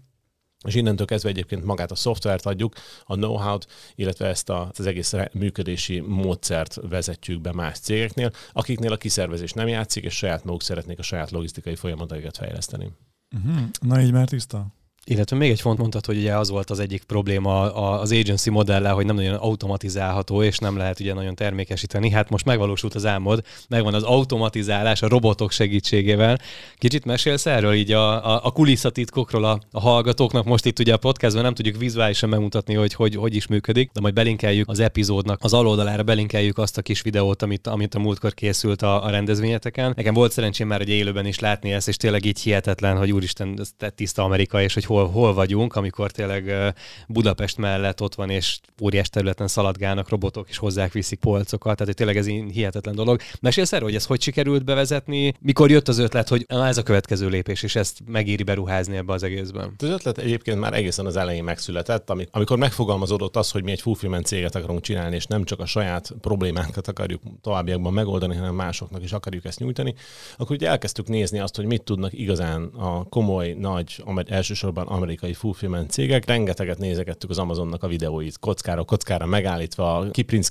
és innentől kezdve egyébként magát a szoftvert adjuk, a know-how-t, illetve ezt a, az egész működési módszert vezetjük be más cégeknél, akiknél a kiszervezés nem játszik, és saját maguk szeretnék a saját logisztikai folyamataikat fejleszteni. Uh-huh. Na így már tiszta? Illetve még egy font mondtad, hogy ugye az volt az egyik probléma az agency modellel, hogy nem nagyon automatizálható, és nem lehet ugye nagyon termékesíteni. Hát most megvalósult az álmod, megvan az automatizálás a robotok segítségével. Kicsit mesélsz erről így a, a, a kulisszatitkokról a, a hallgatóknak. Most itt ugye a podcastben nem tudjuk vizuálisan megmutatni, hogy, hogy hogy is működik, de majd belinkeljük az epizódnak az aloldalára, belinkeljük azt a kis videót, amit, amit a múltkor készült a, a rendezvényeteken. Nekem volt szerencsém már egy élőben is látni ezt, és tényleg így hihetetlen, hogy úristen, ez tiszta Amerika, és hogy hol, hol vagyunk, amikor tényleg Budapest mellett ott van, és óriás területen szaladgálnak robotok, és hozzák viszik polcokat, tehát tényleg ez hihetetlen dolog. Mesélsz erről, hogy ez hogy sikerült bevezetni? Mikor jött az ötlet, hogy na, ez a következő lépés, és ezt megéri beruházni ebbe az egészben? Az ötlet egyébként már egészen az elején megszületett, amikor megfogalmazódott az, hogy mi egy fulfillment céget akarunk csinálni, és nem csak a saját problémánkat akarjuk továbbiakban megoldani, hanem másoknak is akarjuk ezt nyújtani, akkor ugye elkezdtük nézni azt, hogy mit tudnak igazán a komoly, nagy, elsősorban elsősorban amerikai fulfillment cégek. Rengeteget nézegettük az Amazonnak a videóit, kockára, kockára megállítva, kiprint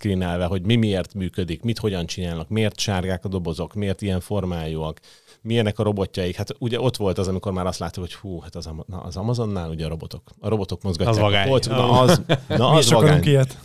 hogy mi miért működik, mit hogyan csinálnak, miért sárgák a dobozok, miért ilyen formájúak, milyenek a robotjaik. Hát ugye ott volt az, amikor már azt láttuk, hogy hú, hát az, na, az Amazonnál ugye a robotok. A robotok mozgatják. Az vagány. Ott, na, az, na, az vagány. Ilyet.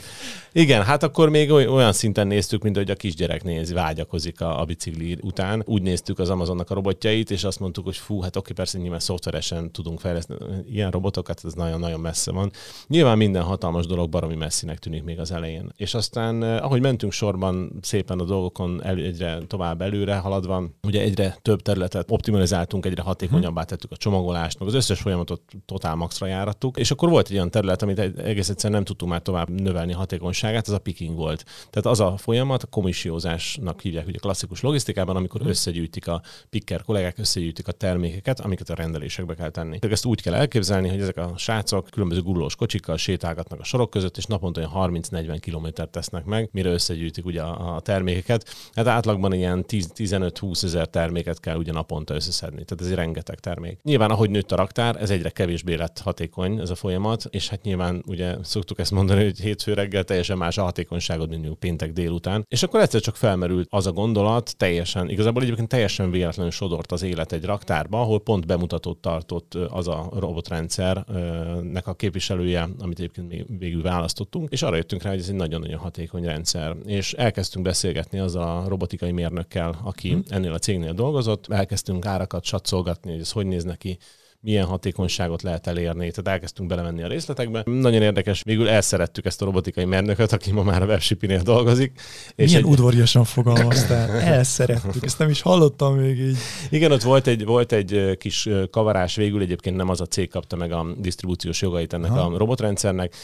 Igen, hát akkor még olyan szinten néztük, mint hogy a kisgyerek néz, vágyakozik a, a bicikli után. Úgy néztük az Amazonnak a robotjait, és azt mondtuk, hogy fú, hát oké, persze nyilván szoftveresen tudunk fejleszteni ilyen robotokat, ez nagyon-nagyon messze van. Nyilván minden hatalmas dolog baromi messzinek tűnik még az elején. És aztán, eh, ahogy mentünk sorban szépen a dolgokon el, egyre tovább előre haladva, ugye egyre több területet optimalizáltunk, egyre hatékonyabbá tettük a csomagolást, meg az összes folyamatot totál maxra járattuk, és akkor volt egy olyan terület, amit egész egyszerűen nem tudtunk már tovább növelni hatékonyság fontosságát, az a picking volt. Tehát az a folyamat, a komissiózásnak hívják ugye klasszikus logisztikában, amikor hmm. összegyűjtik a picker kollégák, összegyűjtik a termékeket, amiket a rendelésekbe kell tenni. Tehát ezt úgy kell elképzelni, hogy ezek a srácok különböző gurulós kocsikkal sétálgatnak a sorok között, és naponta olyan 30-40 kilométert tesznek meg, mire összegyűjtik ugye a, termékeket. Hát átlagban ilyen 15-20 ezer terméket kell ugye naponta összeszedni. Tehát ez egy rengeteg termék. Nyilván, ahogy nőtt a raktár, ez egyre kevésbé lett hatékony ez a folyamat, és hát nyilván ugye szoktuk ezt mondani, hogy hétfő reggel teljesen más a hatékonyságod, mint mondjuk péntek délután. És akkor egyszer csak felmerült az a gondolat, teljesen, igazából egyébként teljesen véletlenül sodort az élet egy raktárba, ahol pont bemutatót tartott az a robotrendszernek a képviselője, amit egyébként végül választottunk, és arra jöttünk rá, hogy ez egy nagyon-nagyon hatékony rendszer. És elkezdtünk beszélgetni az a robotikai mérnökkel, aki hmm. ennél a cégnél dolgozott, elkezdtünk árakat satszolgatni, hogy ez hogy néz neki, milyen hatékonyságot lehet elérni. Tehát elkezdtünk belemenni a részletekbe. Nagyon érdekes, végül elszerettük ezt a robotikai mérnököt, aki ma már a webshipinél dolgozik. És milyen egy... udvariasan fogalmaztál. Elszerettük, ezt nem is hallottam még így. Igen, ott volt egy, volt egy kis kavarás, végül egyébként nem az a cég kapta meg a disztribúciós jogait ennek ha. a robotrendszernek,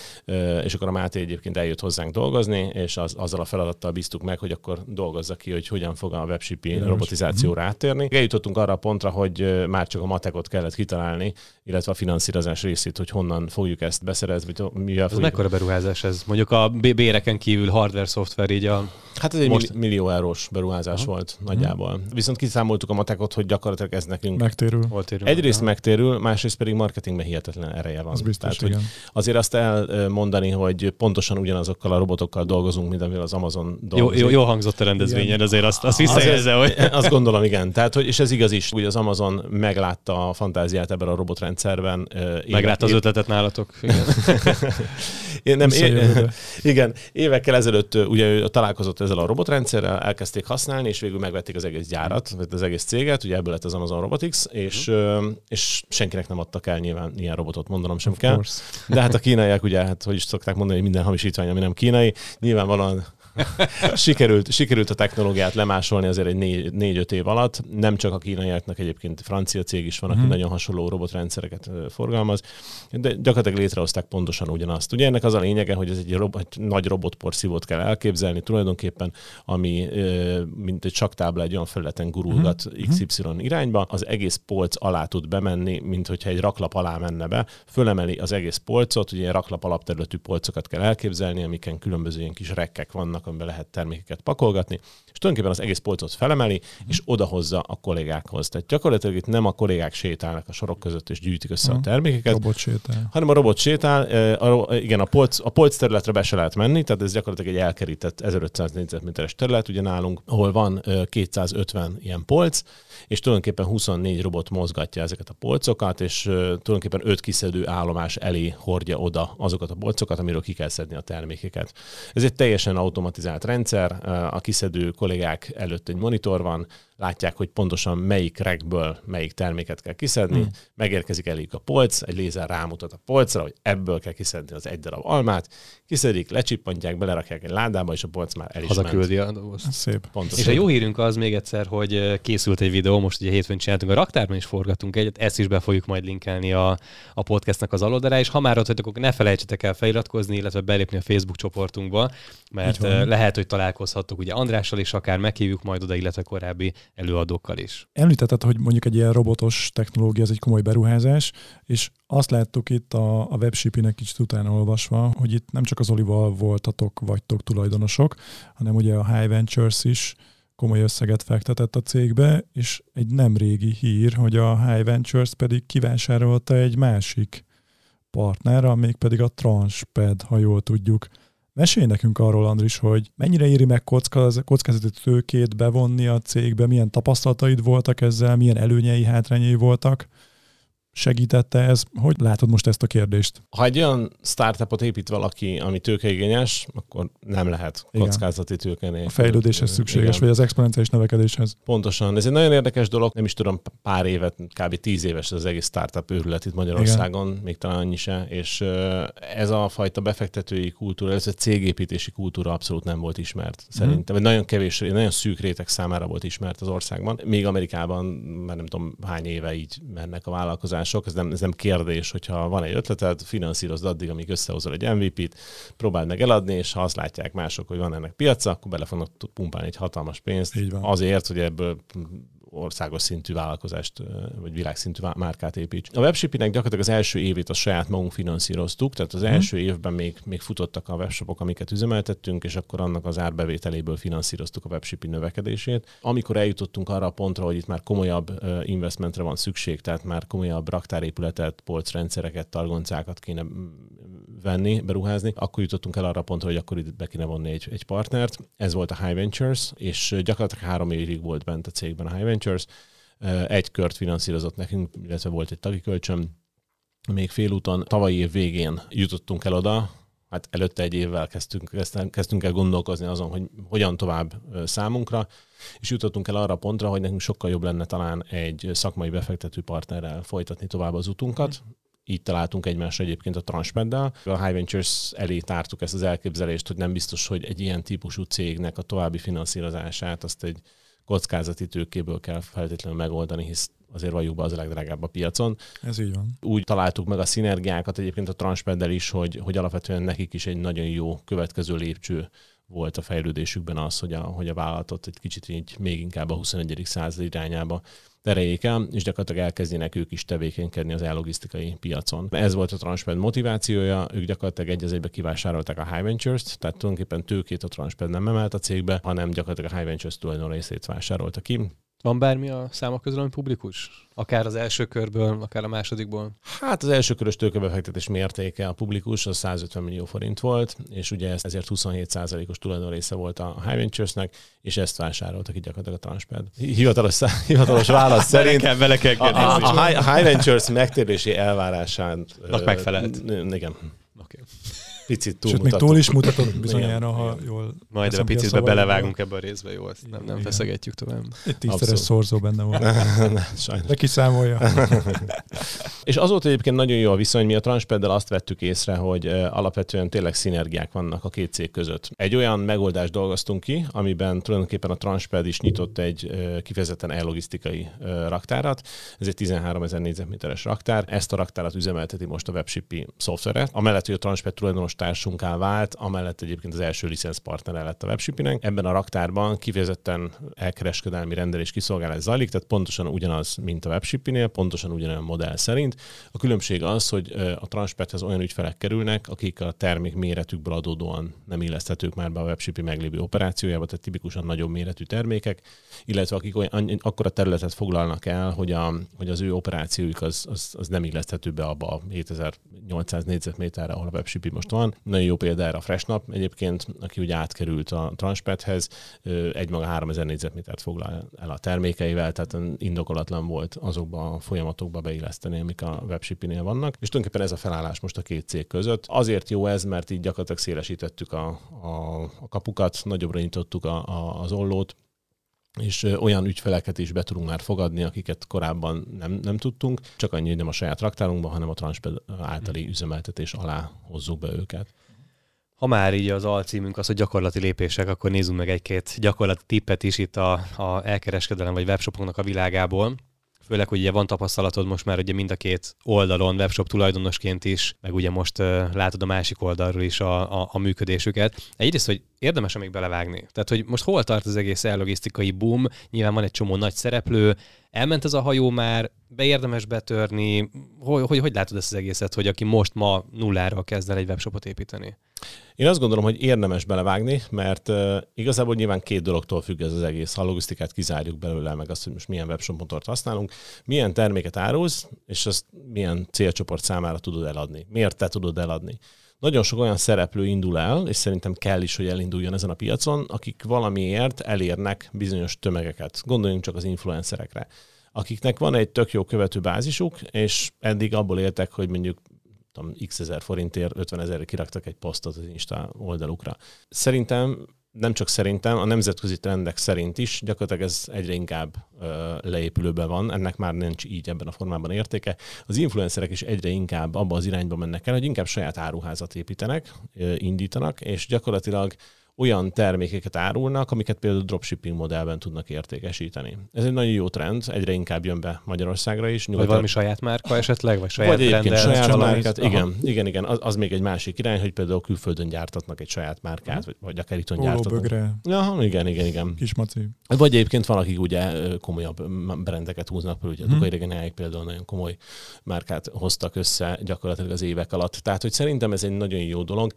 és akkor a Máté egyébként eljött hozzánk dolgozni, és az, azzal a feladattal bíztuk meg, hogy akkor dolgozza ki, hogy hogyan fog a webshipi robotizációra áttérni. Eljutottunk arra a pontra, hogy már csak a matekot kellett kitalálni, találni, illetve a finanszírozás részét, hogy honnan fogjuk ezt beszerezni. Vagy mivel ez fogjuk... mekkora beruházás ez? Mondjuk a béreken kívül hardware, szoftver így a... Hát ez egy most... millió eurós beruházás Aha. volt nagyjából. Hmm. Viszont kiszámoltuk a matekot, hogy gyakorlatilag ez nekünk... Megtérül. Térül, Egyrészt ja. megtérül, másrészt pedig marketingben hihetetlen ereje van. Az biztos, Tehát, hogy azért azt elmondani, hogy pontosan ugyanazokkal a robotokkal dolgozunk, mint amivel az Amazon dolgozik. Jó, jó, jó hangzott a rendezvényen, azért azt, azt visszajelze, hogy... Azt gondolom, igen. Tehát, hogy, és ez igaz is, hogy az Amazon meglátta a fantáziát ebben a robotrendszerben. Meglátta az ötletet nálatok. Igen. Én nem, é, igen, évekkel ezelőtt ugye találkozott ezzel a robotrendszerrel, elkezdték használni, és végül megvették az egész gyárat, vagy az egész céget, ugye ebből lett az Amazon Robotics, és, uh-huh. és senkinek nem adtak el nyilván ilyen robotot, mondanom sem of kell. Course. De hát a kínaiak ugye, hát hogy is szokták mondani, hogy minden hamisítvány, ami nem kínai, nyilvánvalóan sikerült, sikerült a technológiát lemásolni azért egy négy, négy-öt év alatt. Nem csak a kínaiaknak egyébként francia cég is van, aki hmm. nagyon hasonló robotrendszereket forgalmaz, de gyakorlatilag létrehozták pontosan ugyanazt. Ugye ennek az a lényege, hogy ez egy, rob- egy nagy robotporszívót kell elképzelni tulajdonképpen, ami mint egy saktábla egy olyan felületen gurulgat hmm. XY irányba, az egész polc alá tud bemenni, mint hogyha egy raklap alá menne be, fölemeli az egész polcot, ugye raklap alapterületű polcokat kell elképzelni, amiken különböző ilyen kis rekkek vannak, amiben lehet termékeket pakolgatni, és tulajdonképpen az egész polcot felemeli, és odahozza a kollégákhoz. Tehát gyakorlatilag itt nem a kollégák sétálnak a sorok között, és gyűjtik össze uh-huh. a termékeket, robot sétál. hanem a robot sétál. A, igen, a polc, a polc területre be se lehet menni, tehát ez gyakorlatilag egy elkerített 1500 négyzetméteres terület, ugye nálunk, ahol van 250 ilyen polc, és tulajdonképpen 24 robot mozgatja ezeket a polcokat, és tulajdonképpen 5 kiszedő állomás elé hordja oda azokat a polcokat, amiről ki kell szedni a termékeket. Ez egy teljesen automatizált rendszer, a kiszedő kollégák előtt egy monitor van, látják, hogy pontosan melyik rekből melyik terméket kell kiszedni, hmm. megérkezik eléjük a polc, egy lézer rámutat a polcra, hogy ebből kell kiszedni az egy darab almát, kiszedik, lecsippantják, belerakják egy ládába, és a polc már el is Hazaküldi a dobozt. Szép. Pontosan. És a jó hírünk az még egyszer, hogy készült egy videó, most ugye hétfőn csináltunk a raktárban is forgatunk egyet, ezt is be fogjuk majd linkelni a, a podcastnak az aloldalára, és ha már ott vagytok, ne felejtsetek el feliratkozni, illetve belépni a Facebook csoportunkba, mert lehet, hogy találkozhattok ugye Andrással is, akár meghívjuk majd oda, illetve korábbi előadókkal is. Említetted, hogy mondjuk egy ilyen robotos technológia, ez egy komoly beruházás, és azt láttuk itt a, a webshipinek kicsit utána olvasva, hogy itt nem csak az Olival voltatok, vagytok tulajdonosok, hanem ugye a High Ventures is komoly összeget fektetett a cégbe, és egy nem régi hír, hogy a High Ventures pedig kivásárolta egy másik partner, pedig a Transped, ha jól tudjuk. Mesélj nekünk arról, Andris, hogy mennyire éri meg kockázati tőkét bevonni a cégbe, milyen tapasztalataid voltak ezzel, milyen előnyei, hátrányai voltak, segítette ez? Hogy látod most ezt a kérdést? Ha egy olyan startupot épít valaki, ami tőkeigényes, akkor nem lehet kockázati tőke A fejlődéshez szükséges, Igen. vagy az exponenciális növekedéshez. Pontosan. Ez egy nagyon érdekes dolog, nem is tudom, pár évet, kb. tíz éves az egész startup őrület itt Magyarországon, Igen. még talán annyi se, és ez a fajta befektetői kultúra, ez a cégépítési kultúra abszolút nem volt ismert szerintem. Hmm. Vagy nagyon kevés, nagyon szűk réteg számára volt ismert az országban. Még Amerikában már nem tudom hány éve így mennek a vállalkozások megoldások, ez nem, ez nem kérdés, hogyha van egy ötleted, finanszírozd addig, amíg összehozol egy MVP-t, próbáld meg eladni, és ha azt látják mások, hogy van ennek piaca, akkor bele fognak pumpálni egy hatalmas pénzt azért, hogy ebből országos szintű vállalkozást, vagy világszintű márkát építs. A webshipnek gyakorlatilag az első évét a saját magunk finanszíroztuk, tehát az mhm. első hmm. évben még, még futottak a webshopok, amiket üzemeltettünk, és akkor annak az árbevételéből finanszíroztuk a webshipi növekedését. Amikor eljutottunk arra a pontra, hogy itt már komolyabb investmentre van szükség, tehát már komolyabb raktárépületet, polcrendszereket, targoncákat kéne venni, beruházni, akkor jutottunk el arra a pontra, hogy akkor itt be kéne vonni egy, egy partnert. Ez volt a High Ventures, és gyakorlatilag három évig volt bent a cégben a High Ventures. Egy kört finanszírozott nekünk, illetve volt egy tagi kölcsön. Még félúton, tavalyi év végén jutottunk el oda, hát előtte egy évvel kezdtünk, kezdtünk el gondolkozni azon, hogy hogyan tovább számunkra, és jutottunk el arra pontra, hogy nekünk sokkal jobb lenne talán egy szakmai befektető partnerrel folytatni tovább az utunkat, így találtunk egymásra egyébként a Transmeddel. A High Ventures elé tártuk ezt az elképzelést, hogy nem biztos, hogy egy ilyen típusú cégnek a további finanszírozását azt egy kockázati tőkéből kell feltétlenül megoldani, hisz azért valljuk be az a legdrágább a piacon. Ez így van. Úgy találtuk meg a szinergiákat egyébként a Transmeddel is, hogy, hogy alapvetően nekik is egy nagyon jó következő lépcső volt a fejlődésükben az, hogy a, hogy a vállalatot egy kicsit így még inkább a 21. század irányába tereljék el, és gyakorlatilag elkezdjenek ők is tevékenykedni az ellogisztikai piacon. Ez volt a Transped motivációja, ők gyakorlatilag egy az egybe kivásárolták a High Ventures-t, tehát tulajdonképpen tőkét a Transped nem emelt a cégbe, hanem gyakorlatilag a High Ventures tulajdon részét vásárolta ki. Van bármi a számok közül, ami publikus? Akár az első körből, akár a másodikból? Hát az első körös tőkebefektetés mértéke a publikus, az 150 millió forint volt, és ugye ezért 27%-os tulajdonrésze volt a High Ventures-nek, és ezt vásároltak itt gyakorlatilag a Transped. Hivatalos, hivatalos válasz szerint bele kell, bele kell a, a, a, High, a High Ventures megtérési elvárásán... megfelelt. Igen. Picit túl Sőt, még túl is mutatott bizonyára, ha jól Majd a picit belevágunk ebbe a részbe, jó, ezt nem, nem feszegetjük tovább. Egy tízszeres szorzó benne ne, sajnos. De kiszámolja. És azóta egyébként nagyon jó a viszony, mi a Transpeddel azt vettük észre, hogy alapvetően tényleg szinergiák vannak a két cég között. Egy olyan megoldást dolgoztunk ki, amiben tulajdonképpen a Transped is nyitott egy kifejezetten e-logisztikai raktárat. Ez egy 13 ezer négyzetméteres raktár. Ezt a raktárat üzemelteti most a WebShippy szoftvere. Amellett, hogy a Transped tulajdonos társunká vált, amellett egyébként az első licenszpartner lett a WebShippynek. Ebben a raktárban kifejezetten elkereskedelmi rendelés kiszolgálás zajlik, tehát pontosan ugyanaz, mint a WebShippynél, pontosan ugyanolyan modell szerint. A különbség az, hogy a Transpedhez olyan ügyfelek kerülnek, akik a termék méretükből adódóan nem illeszthetők már be a WebShippy meglévő operációjába, tehát tipikusan nagyobb méretű termékek, illetve akik olyan, akkora területet foglalnak el, hogy, a, hogy az ő operációjuk az, az, az nem illeszthető be abba a 7800 négyzetméterre, ahol a WebShippy most van. Nagyon jó példa erre a Freshnap egyébként, aki ugye átkerült a Transpedhez, egymaga 3000 négyzetmétert foglal el a termékeivel, tehát indokolatlan volt azokba a folyamatokba beilleszteni, amik a WebShippy-nél vannak. És tulajdonképpen ez a felállás most a két cég között. Azért jó ez, mert így gyakorlatilag szélesítettük a, a, a kapukat, nagyobbra nyitottuk a, a, az ollót, és olyan ügyfeleket is be tudunk már fogadni, akiket korábban nem, nem tudtunk, csak annyi, hogy nem a saját raktárunkban, hanem a Transped általi üzemeltetés alá hozzuk be őket. Ha már így az alcímünk az, hogy gyakorlati lépések, akkor nézzünk meg egy-két gyakorlati tippet is itt a, a elkereskedelem vagy webshopoknak a világából főleg, hogy ugye van tapasztalatod most már ugye mind a két oldalon, webshop tulajdonosként is, meg ugye most uh, látod a másik oldalról is a, a, a működésüket. Egyrészt, hogy érdemes még belevágni. Tehát, hogy most hol tart az egész ellogisztikai boom, nyilván van egy csomó nagy szereplő, elment ez a hajó már, beérdemes betörni, hogy, hogy, hogy látod ezt az egészet, hogy aki most ma nullára kezd el egy webshopot építeni? Én azt gondolom, hogy érdemes belevágni, mert uh, igazából nyilván két dologtól függ ez az egész. A logisztikát kizárjuk belőle, meg azt, hogy most milyen webshop használunk, milyen terméket árulsz, és azt milyen célcsoport számára tudod eladni. Miért te tudod eladni? Nagyon sok olyan szereplő indul el, és szerintem kell is, hogy elinduljon ezen a piacon, akik valamiért elérnek bizonyos tömegeket. Gondoljunk csak az influencerekre akiknek van egy tök jó követőbázisuk, és eddig abból éltek, hogy mondjuk tudom, x ezer forintért 50 ezerre kiraktak egy posztot az Insta oldalukra. Szerintem nem csak szerintem, a nemzetközi trendek szerint is gyakorlatilag ez egyre inkább ö, leépülőben van, ennek már nincs így ebben a formában értéke. Az influencerek is egyre inkább abba az irányba mennek el, hogy inkább saját áruházat építenek, ö, indítanak, és gyakorlatilag olyan termékeket árulnak, amiket például dropshipping modellben tudnak értékesíteni. Ez egy nagyon jó trend, egyre inkább jön be Magyarországra is. Nyugat... Vagy valami saját márka esetleg, vagy saját vagy egyébként saját márkát, igen, igen, igen, az, az, még egy másik irány, hogy például külföldön gyártatnak egy saját márkát, vagy, vagy akár itthon gyártatnak. Bögre. Ja, igen, igen, igen. Kismaci. Vagy egyébként van, akik ugye komolyabb brendeket húznak, például ugye hmm. Dukai Regeneáik például nagyon komoly márkát hoztak össze gyakorlatilag az évek alatt. Tehát, hogy szerintem ez egy nagyon jó dolog.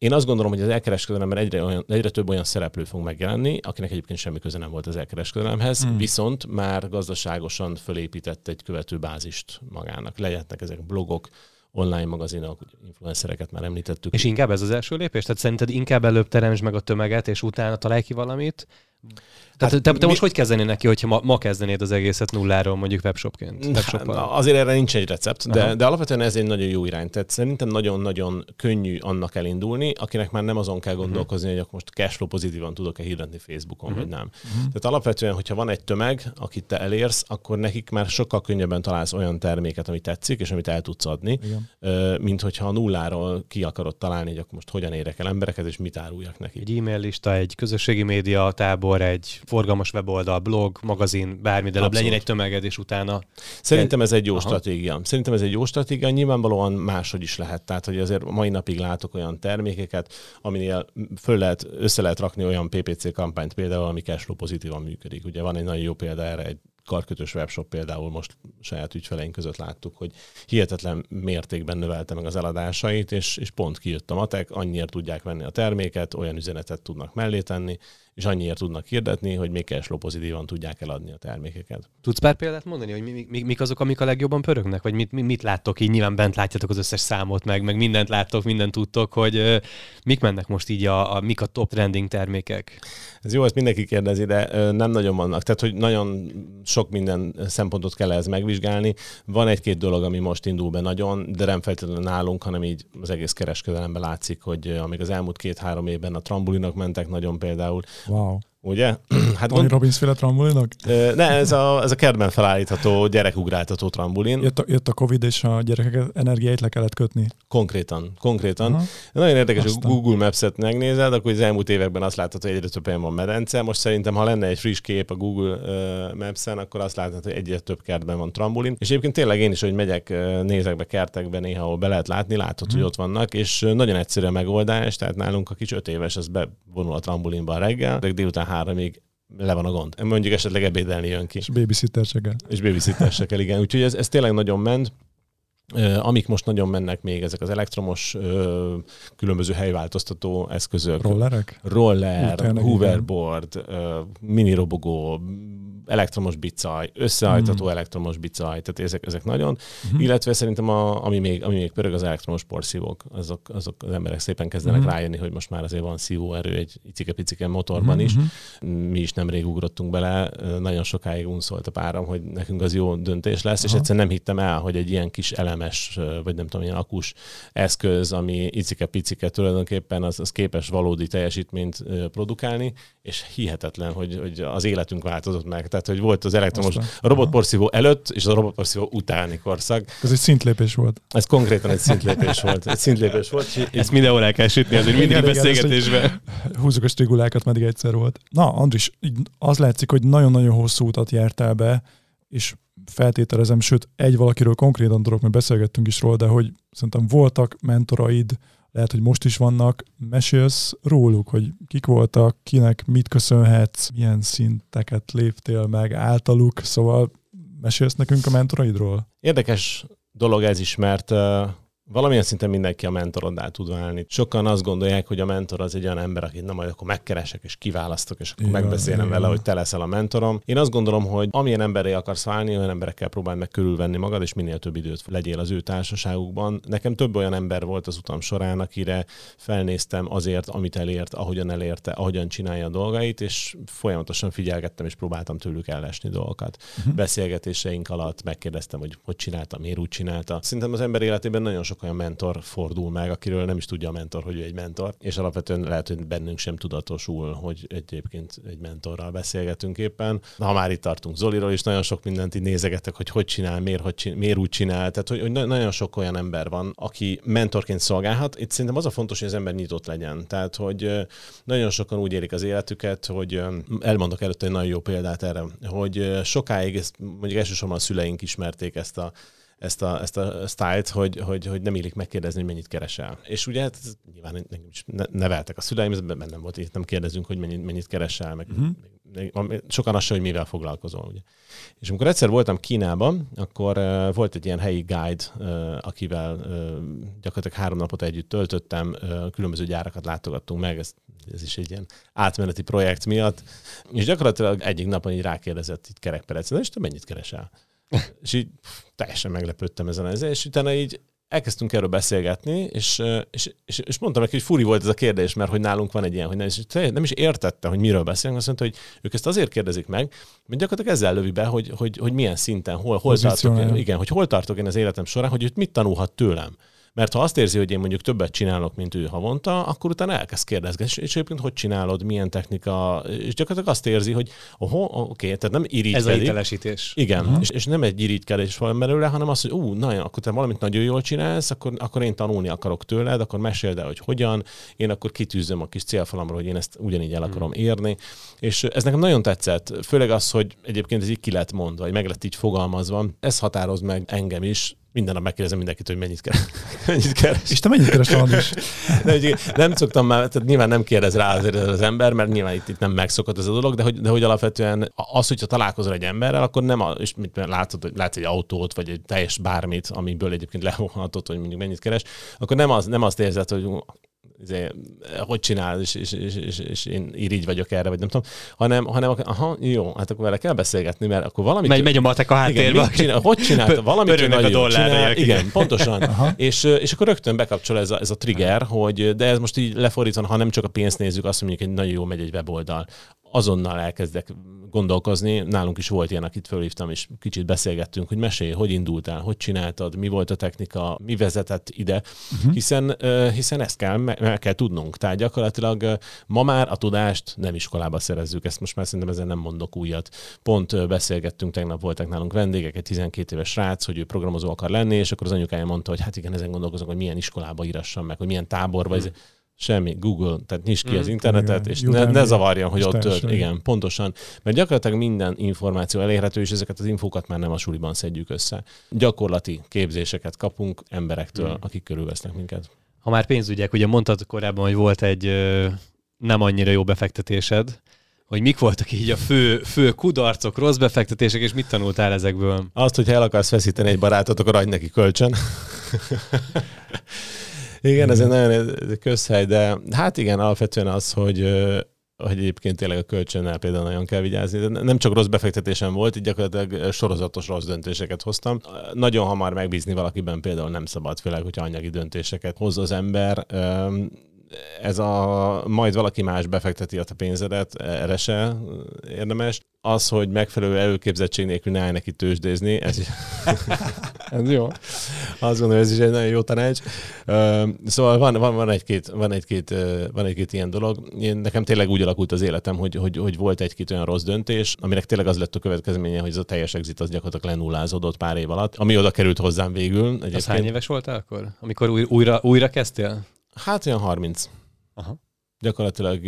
Én azt gondolom, hogy az elkereskedelemben egyre, olyan, egyre több olyan szereplő fog megjelenni, akinek egyébként semmi köze nem volt az elkereskedelemhez, mm. viszont már gazdaságosan fölépített egy követőbázist magának. Lehetnek ezek blogok, online magazinok, influencereket már említettük. És inkább ez az első lépés? Tehát szerinted inkább előbb teremtsd meg a tömeget, és utána találj ki valamit, tehát hát, te, te mi... most hogy kezdenél neki, hogyha ma, ma kezdenéd az egészet nulláról, mondjuk webshopként? Hát, azért erre nincs egy recept, de, de alapvetően ez egy nagyon jó irány. Tehát szerintem nagyon-nagyon könnyű annak elindulni, akinek már nem azon kell gondolkozni, uh-huh. hogy akkor most cashflow pozitívan tudok-e hirdetni Facebookon, uh-huh. vagy nem. Uh-huh. Tehát alapvetően, hogyha van egy tömeg, akit te elérsz, akkor nekik már sokkal könnyebben találsz olyan terméket, ami tetszik, és amit el tudsz adni, Igen. mint hogyha a nulláról ki akarod találni, hogy akkor most hogyan érek el embereket, és mit áruljak nekik. Egy e-mail lista, egy közösségi média tábor, egy forgalmas weboldal, blog, magazin, bármi, de legyen egy tömeged, és utána... Szerintem ez egy jó Aha. stratégia. Szerintem ez egy jó stratégia, nyilvánvalóan máshogy is lehet. Tehát, hogy azért mai napig látok olyan termékeket, aminél föl lehet, össze lehet rakni olyan PPC kampányt például, ami cashflow pozitívan működik. Ugye van egy nagyon jó példa erre, egy karkötős webshop például most saját ügyfeleink között láttuk, hogy hihetetlen mértékben növelte meg az eladásait, és, és pont kijött a matek, annyiért tudják venni a terméket, olyan üzenetet tudnak mellé tenni, és annyiért tudnak hirdetni, hogy még cashflow pozitívan tudják eladni a termékeket. Tudsz pár példát mondani, hogy mi, mi, mik azok, amik a legjobban pörögnek? Vagy mit, mit láttok így? Nyilván bent látjátok az összes számot, meg, meg mindent láttok, mindent tudtok, hogy uh, mik mennek most így a, a, mik a top trending termékek? Ez jó, ezt mindenki kérdezi, de uh, nem nagyon vannak. Tehát, hogy nagyon sok minden szempontot kell ez megvizsgálni. Van egy-két dolog, ami most indul be nagyon, de nem feltétlenül nálunk, hanem így az egész kereskedelemben látszik, hogy amíg az elmúlt két-három évben a trambulinak mentek nagyon például, Wow. Ugye? Hát Tony gond... Robbins féle trambulinok? Ne, ez a, ez a kertben felállítható gyerekugráltató trambulin. Jött a, jött a Covid, és a gyerekek energiáit le kellett kötni. Konkrétan, konkrétan. Aha. Nagyon érdekes, hogy Google Maps-et megnézed, akkor az elmúlt években azt látod, hogy egyre több helyen van medence. Most szerintem, ha lenne egy friss kép a Google Maps-en, akkor azt látod, hogy egyre több kertben van trambulin. És egyébként tényleg én is, hogy megyek, nézek be kertekbe néha, ahol be lehet látni, látod, hmm. hogy ott vannak, és nagyon egyszerű a megoldás, tehát nálunk a kis öt éves, az bevonul a trambulinba reggel, de délután háromig le van a gond. Mondjuk esetleg ebédelni jön ki. És babysitter se kell. És babysitter se kell, igen. Úgyhogy ez, ez tényleg nagyon ment. Amik most nagyon mennek még, ezek az elektromos különböző helyváltoztató eszközök. Rollerek? Roller, hoverboard, mini robogó, elektromos bicaj, összehajtható mm. elektromos bicaj, tehát ezek, ezek nagyon, mm. illetve szerintem a, ami, még, ami még pörög az elektromos porszívók, azok, azok az emberek szépen kezdenek mm. rájönni, hogy most már azért van szívóerő egy icike-picike motorban mm. is. Mi is nemrég ugrottunk bele, nagyon sokáig unszolt a páram, hogy nekünk az jó döntés lesz, Aha. és egyszerűen nem hittem el, hogy egy ilyen kis elemes, vagy nem tudom, ilyen akus eszköz, ami icike-picike tulajdonképpen az, az képes valódi teljesítményt produkálni, és hihetetlen, hogy, hogy az életünk változott meg. Tehát, hogy volt az elektromos a robotporszívó előtt és a robotporszívó utáni korszak. Ez egy szintlépés volt. Ez konkrétan egy szintlépés volt. Egy szintlépés volt. És Ezt mindenhol el kell sütni, azért mindig beszélgetésben. Húzzuk a strigulákat, meddig egyszer volt. Na, Andris, az látszik, hogy nagyon-nagyon hosszú utat jártál be, és feltételezem, sőt, egy valakiről konkrétan tudok, mert beszélgettünk is róla, de hogy szerintem voltak mentoraid, lehet, hogy most is vannak. Mesélsz róluk, hogy kik voltak, kinek mit köszönhetsz, milyen szinteket léptél meg általuk, szóval mesélsz nekünk a mentoraidról? Érdekes dolog ez is, mert valamilyen szinten mindenki a mentoroddá tud válni. Sokan azt gondolják, hogy a mentor az egy olyan ember, akit nem majd akkor megkeresek és kiválasztok, és akkor igen, megbeszélem igen. vele, hogy te leszel a mentorom. Én azt gondolom, hogy amilyen emberré akarsz válni, olyan emberekkel próbálj meg körülvenni magad, és minél több időt legyél az ő társaságukban. Nekem több olyan ember volt az utam során, akire felnéztem azért, amit elért, ahogyan elérte, ahogyan csinálja a dolgait, és folyamatosan figyelgettem és próbáltam tőlük ellesni dolgokat. Uh-huh. Beszélgetéseink alatt megkérdeztem, hogy hogy csinálta, miért úgy csinálta. Szerintem az ember életében nagyon sok sok olyan mentor fordul meg, akiről nem is tudja a mentor, hogy ő egy mentor, és alapvetően lehet, hogy bennünk sem tudatosul, hogy egyébként egy mentorral beszélgetünk éppen. Ha már itt tartunk Zoliról is, nagyon sok mindent így nézegetek, hogy hogy csinál, miért, hogy csinál, miért úgy csinál. Tehát, hogy, hogy nagyon sok olyan ember van, aki mentorként szolgálhat. Itt szerintem az a fontos, hogy az ember nyitott legyen. Tehát, hogy nagyon sokan úgy élik az életüket, hogy elmondok előtte egy nagyon jó példát erre, hogy sokáig, ezt, mondjuk elsősorban a szüleink ismerték ezt a ezt a, ezt a sztájlt, hogy, hogy, hogy nem illik megkérdezni, hogy mennyit keresel. És ugye hát ez, nyilván nekem is neveltek a szüleim, ez bennem volt, hogy nem kérdezünk, hogy mennyit, mennyit keresel, meg uh-huh. sokan azt hogy mivel foglalkozol. Ugye. És amikor egyszer voltam Kínában, akkor uh, volt egy ilyen helyi guide, uh, akivel uh, gyakorlatilag három napot együtt töltöttem, uh, különböző gyárakat látogattunk meg, ez, ez is egy ilyen átmeneti projekt miatt, és gyakorlatilag egyik napon így rákérdezett így kerekperec, és te mennyit keresel? És így teljesen meglepődtem ezen az, és utána így elkezdtünk erről beszélgetni, és, és, és, és mondtam neki, hogy furi volt ez a kérdés, mert hogy nálunk van egy ilyen, hogy nem, és nem is értette, hogy miről beszélünk, azt mondta, hogy ők ezt azért kérdezik meg, mert gyakorlatilag ezzel lövi be, hogy, hogy, hogy milyen szinten, hol, hol tartok én, igen, hogy hol tartok én az életem során, hogy őt mit tanulhat tőlem. Mert ha azt érzi, hogy én mondjuk többet csinálok, mint ő havonta, akkor utána elkezd kérdezni, és egyébként hogy csinálod, milyen technika, és gyakorlatilag azt érzi, hogy oho, oké, tehát nem irigykedik. Ez a hitelesítés. Igen, uh-huh. és, és, nem egy irigykedés van belőle, hanem az, hogy ú, na, akkor te valamit nagyon jól csinálsz, akkor, akkor én tanulni akarok tőled, akkor meséld el, hogy hogyan, én akkor kitűzöm a kis célfalamra, hogy én ezt ugyanígy el akarom uh-huh. érni. És ez nekem nagyon tetszett, főleg az, hogy egyébként ez így ki lett mondva, vagy meg lett így fogalmazva. Ez határoz meg engem is, minden nap megkérdezem mindenkit, hogy mennyit, keres. mennyit keres. És te mennyit keres is? De, nem szoktam már, tehát nyilván nem kérdez rá azért az ember, mert nyilván itt, itt nem megszokott ez a dolog, de hogy, de hogy alapvetően az, hogyha találkozol egy emberrel, akkor nem, a, és mit látod, hogy látsz egy autót, vagy egy teljes bármit, amiből egyébként levonhatod, hogy mondjuk mennyit keres, akkor nem, az, nem azt érzed, hogy izé, hogy csinál, és, és, és, és, és én irigy vagyok erre, vagy nem tudom, hanem, hanem aha, jó, hát akkor vele kell beszélgetni, mert akkor valami... Megy, megy a matek a háttérbe. Igen, csinál, hogy csinálta? Valamit nagyon jól csinál. Igen, pontosan. és, és akkor rögtön bekapcsol ez a, ez a trigger, hogy de ez most így lefordítva, ha nem csak a pénzt nézzük, azt mondjuk, hogy nagyon jó megy egy weboldal azonnal elkezdek gondolkozni. Nálunk is volt ilyen, akit fölhívtam, és kicsit beszélgettünk, hogy mesélj, hogy indultál, hogy csináltad, mi volt a technika, mi vezetett ide, uh-huh. hiszen, hiszen ezt kell, meg kell tudnunk. Tehát gyakorlatilag ma már a tudást nem iskolába szerezzük, ezt most már szerintem ezen nem mondok újat. Pont beszélgettünk, tegnap voltak nálunk vendégek, egy 12 éves srác, hogy ő programozó akar lenni, és akkor az anyukája mondta, hogy hát igen, ezen gondolkozom, hogy milyen iskolába írassam meg, hogy milyen táborba. Uh-huh. Semmi, Google, tehát nyisd ki mm. az internetet, igen. és ne, ne zavarjon, hogy ott tölt. Igen, pontosan. Mert gyakorlatilag minden információ elérhető, és ezeket az infókat már nem a suliban szedjük össze. Gyakorlati képzéseket kapunk emberektől, mm. akik körülvesznek minket. Ha már pénzügyek, ugye mondtad korábban, hogy volt egy ö, nem annyira jó befektetésed, hogy mik voltak így a fő, fő kudarcok, rossz befektetések, és mit tanultál ezekből? Azt, hogy ha el akarsz veszíteni egy barátot, akkor adj neki kölcsön. Igen, ez egy nagyon közhely, de hát igen, alapvetően az, hogy hogy egyébként tényleg a kölcsönnel például nagyon kell vigyázni. De nem csak rossz befektetésem volt, így gyakorlatilag sorozatos rossz döntéseket hoztam. Nagyon hamar megbízni valakiben például nem szabad, főleg, hogyha anyagi döntéseket hoz az ember ez a majd valaki más befekteti a te pénzedet, erre se érdemes. Az, hogy megfelelő előképzettség nélkül ne állj neki tőzsdézni, ez, ez jó. Azt gondolom, ez is egy nagyon jó tanács. Szóval van, van, van egy-két, van egy-két, van egy-két ilyen dolog. Én, nekem tényleg úgy alakult az életem, hogy, hogy, hogy volt egy-két olyan rossz döntés, aminek tényleg az lett a következménye, hogy ez a teljes exit az gyakorlatilag lenullázódott pár év alatt, ami oda került hozzám végül. Egyébként. Az hány éves voltál akkor, amikor új, újra, újra kezdtél? Hát olyan 30. Aha. Gyakorlatilag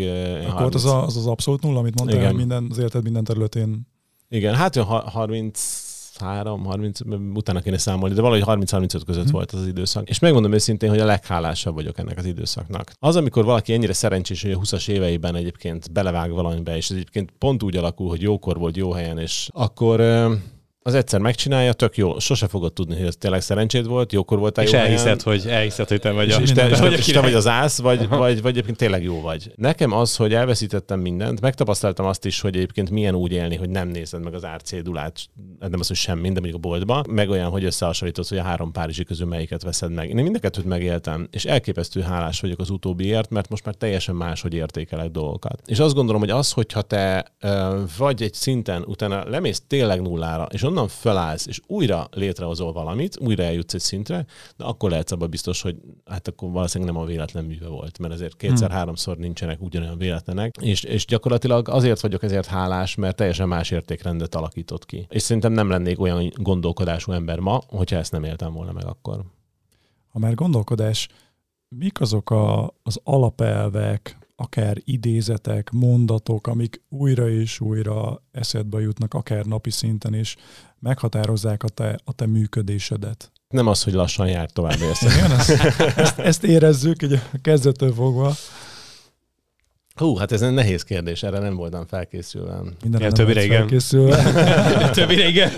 Akkor 30. az, a, az az abszolút nulla, amit mondtál, minden, az életed minden területén. Igen, hát olyan 33, 30, utána kéne számolni, de valahogy 30-35 között hmm. volt az, az időszak. És megmondom őszintén, hogy a leghálásabb vagyok ennek az időszaknak. Az, amikor valaki ennyire szerencsés, hogy a 20-as éveiben egyébként belevág valamibe, és ez egyébként pont úgy alakul, hogy jókor volt, jó helyen, és akkor az egyszer megcsinálja, tök jó, sose fogod tudni, hogy ez tényleg szerencséd volt, jókor voltál és jó elhiszed, helyen. hogy elhiszed, hogy te vagy a... És, te, és, te, és te vagy az ász, vagy, vagy, vagy egyébként tényleg jó vagy. Nekem az, hogy elveszítettem mindent, megtapasztaltam azt is, hogy egyébként milyen úgy élni, hogy nem nézed meg az árcédulát, nem az, hogy semmi, de mondjuk a boltba, meg olyan, hogy összehasonlítod, hogy a három párizsi közül melyiket veszed meg. Én mind a kettőt megéltem, és elképesztő hálás vagyok az utóbbiért, mert most már teljesen máshogy értékelek dolgokat. És azt gondolom, hogy az, hogyha te vagy egy szinten utána lemész tényleg nullára, és onnan felállsz, és újra létrehozol valamit, újra eljutsz egy szintre, de akkor lehetsz abban biztos, hogy hát akkor valószínűleg nem a véletlen műve volt, mert azért kétszer-háromszor nincsenek ugyanolyan véletlenek, és, és gyakorlatilag azért vagyok ezért hálás, mert teljesen más értékrendet alakított ki. És szerintem nem lennék olyan gondolkodású ember ma, hogyha ezt nem éltem volna meg akkor. Ha már gondolkodás, mik azok a, az alapelvek, akár idézetek, mondatok, amik újra és újra eszedbe jutnak, akár napi szinten is, meghatározzák a te, a te működésedet. Nem az, hogy lassan jár tovább ezt. Igen, ezt, ezt, ezt érezzük, így a kezdetől fogva. Hú, hát ez egy nehéz kérdés, erre nem voltam felkészülve. Mindenre ja, többire igen. többire igen.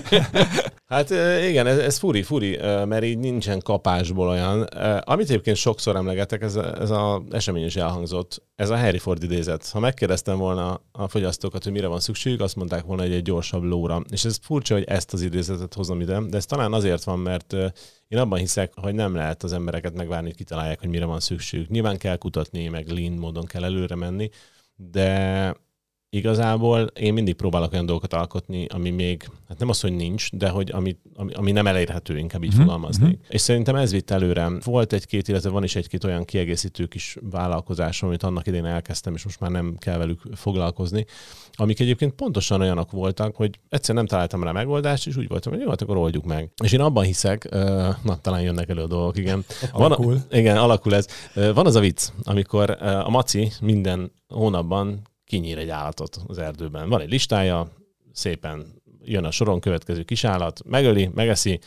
Hát igen, ez, ez furi, furi, mert így nincsen kapásból olyan. Amit egyébként sokszor emlegetek, ez, ez az esemény is elhangzott, ez a Harry Ford idézet. Ha megkérdeztem volna a fogyasztókat, hogy mire van szükségük, azt mondták volna, hogy egy gyorsabb lóra. És ez furcsa, hogy ezt az idézetet hozom ide, de ez talán azért van, mert én abban hiszek, hogy nem lehet az embereket megvárni, hogy kitalálják, hogy mire van szükségük. Nyilván kell kutatni, meg lean módon kell előre menni, de igazából én mindig próbálok olyan dolgokat alkotni, ami még, hát nem az, hogy nincs, de hogy ami, ami, ami nem elérhető, inkább így mm-hmm. fogalmaznék. Mm-hmm. És szerintem ez vitt előre. Volt egy-két, illetve van is egy-két olyan kiegészítő kis vállalkozásom, amit annak idén elkezdtem, és most már nem kell velük foglalkozni, amik egyébként pontosan olyanok voltak, hogy egyszer nem találtam rá megoldást, és úgy voltam, hogy jó, hát akkor oldjuk meg. És én abban hiszek, na, talán jönnek elő a dolgok, igen. Alakul. Van, igen, alakul ez. Van az a vicc, amikor a Maci minden hónapban kinyír egy állatot az erdőben. Van egy listája, szépen jön a soron következő kisállat, megöli, megeszi,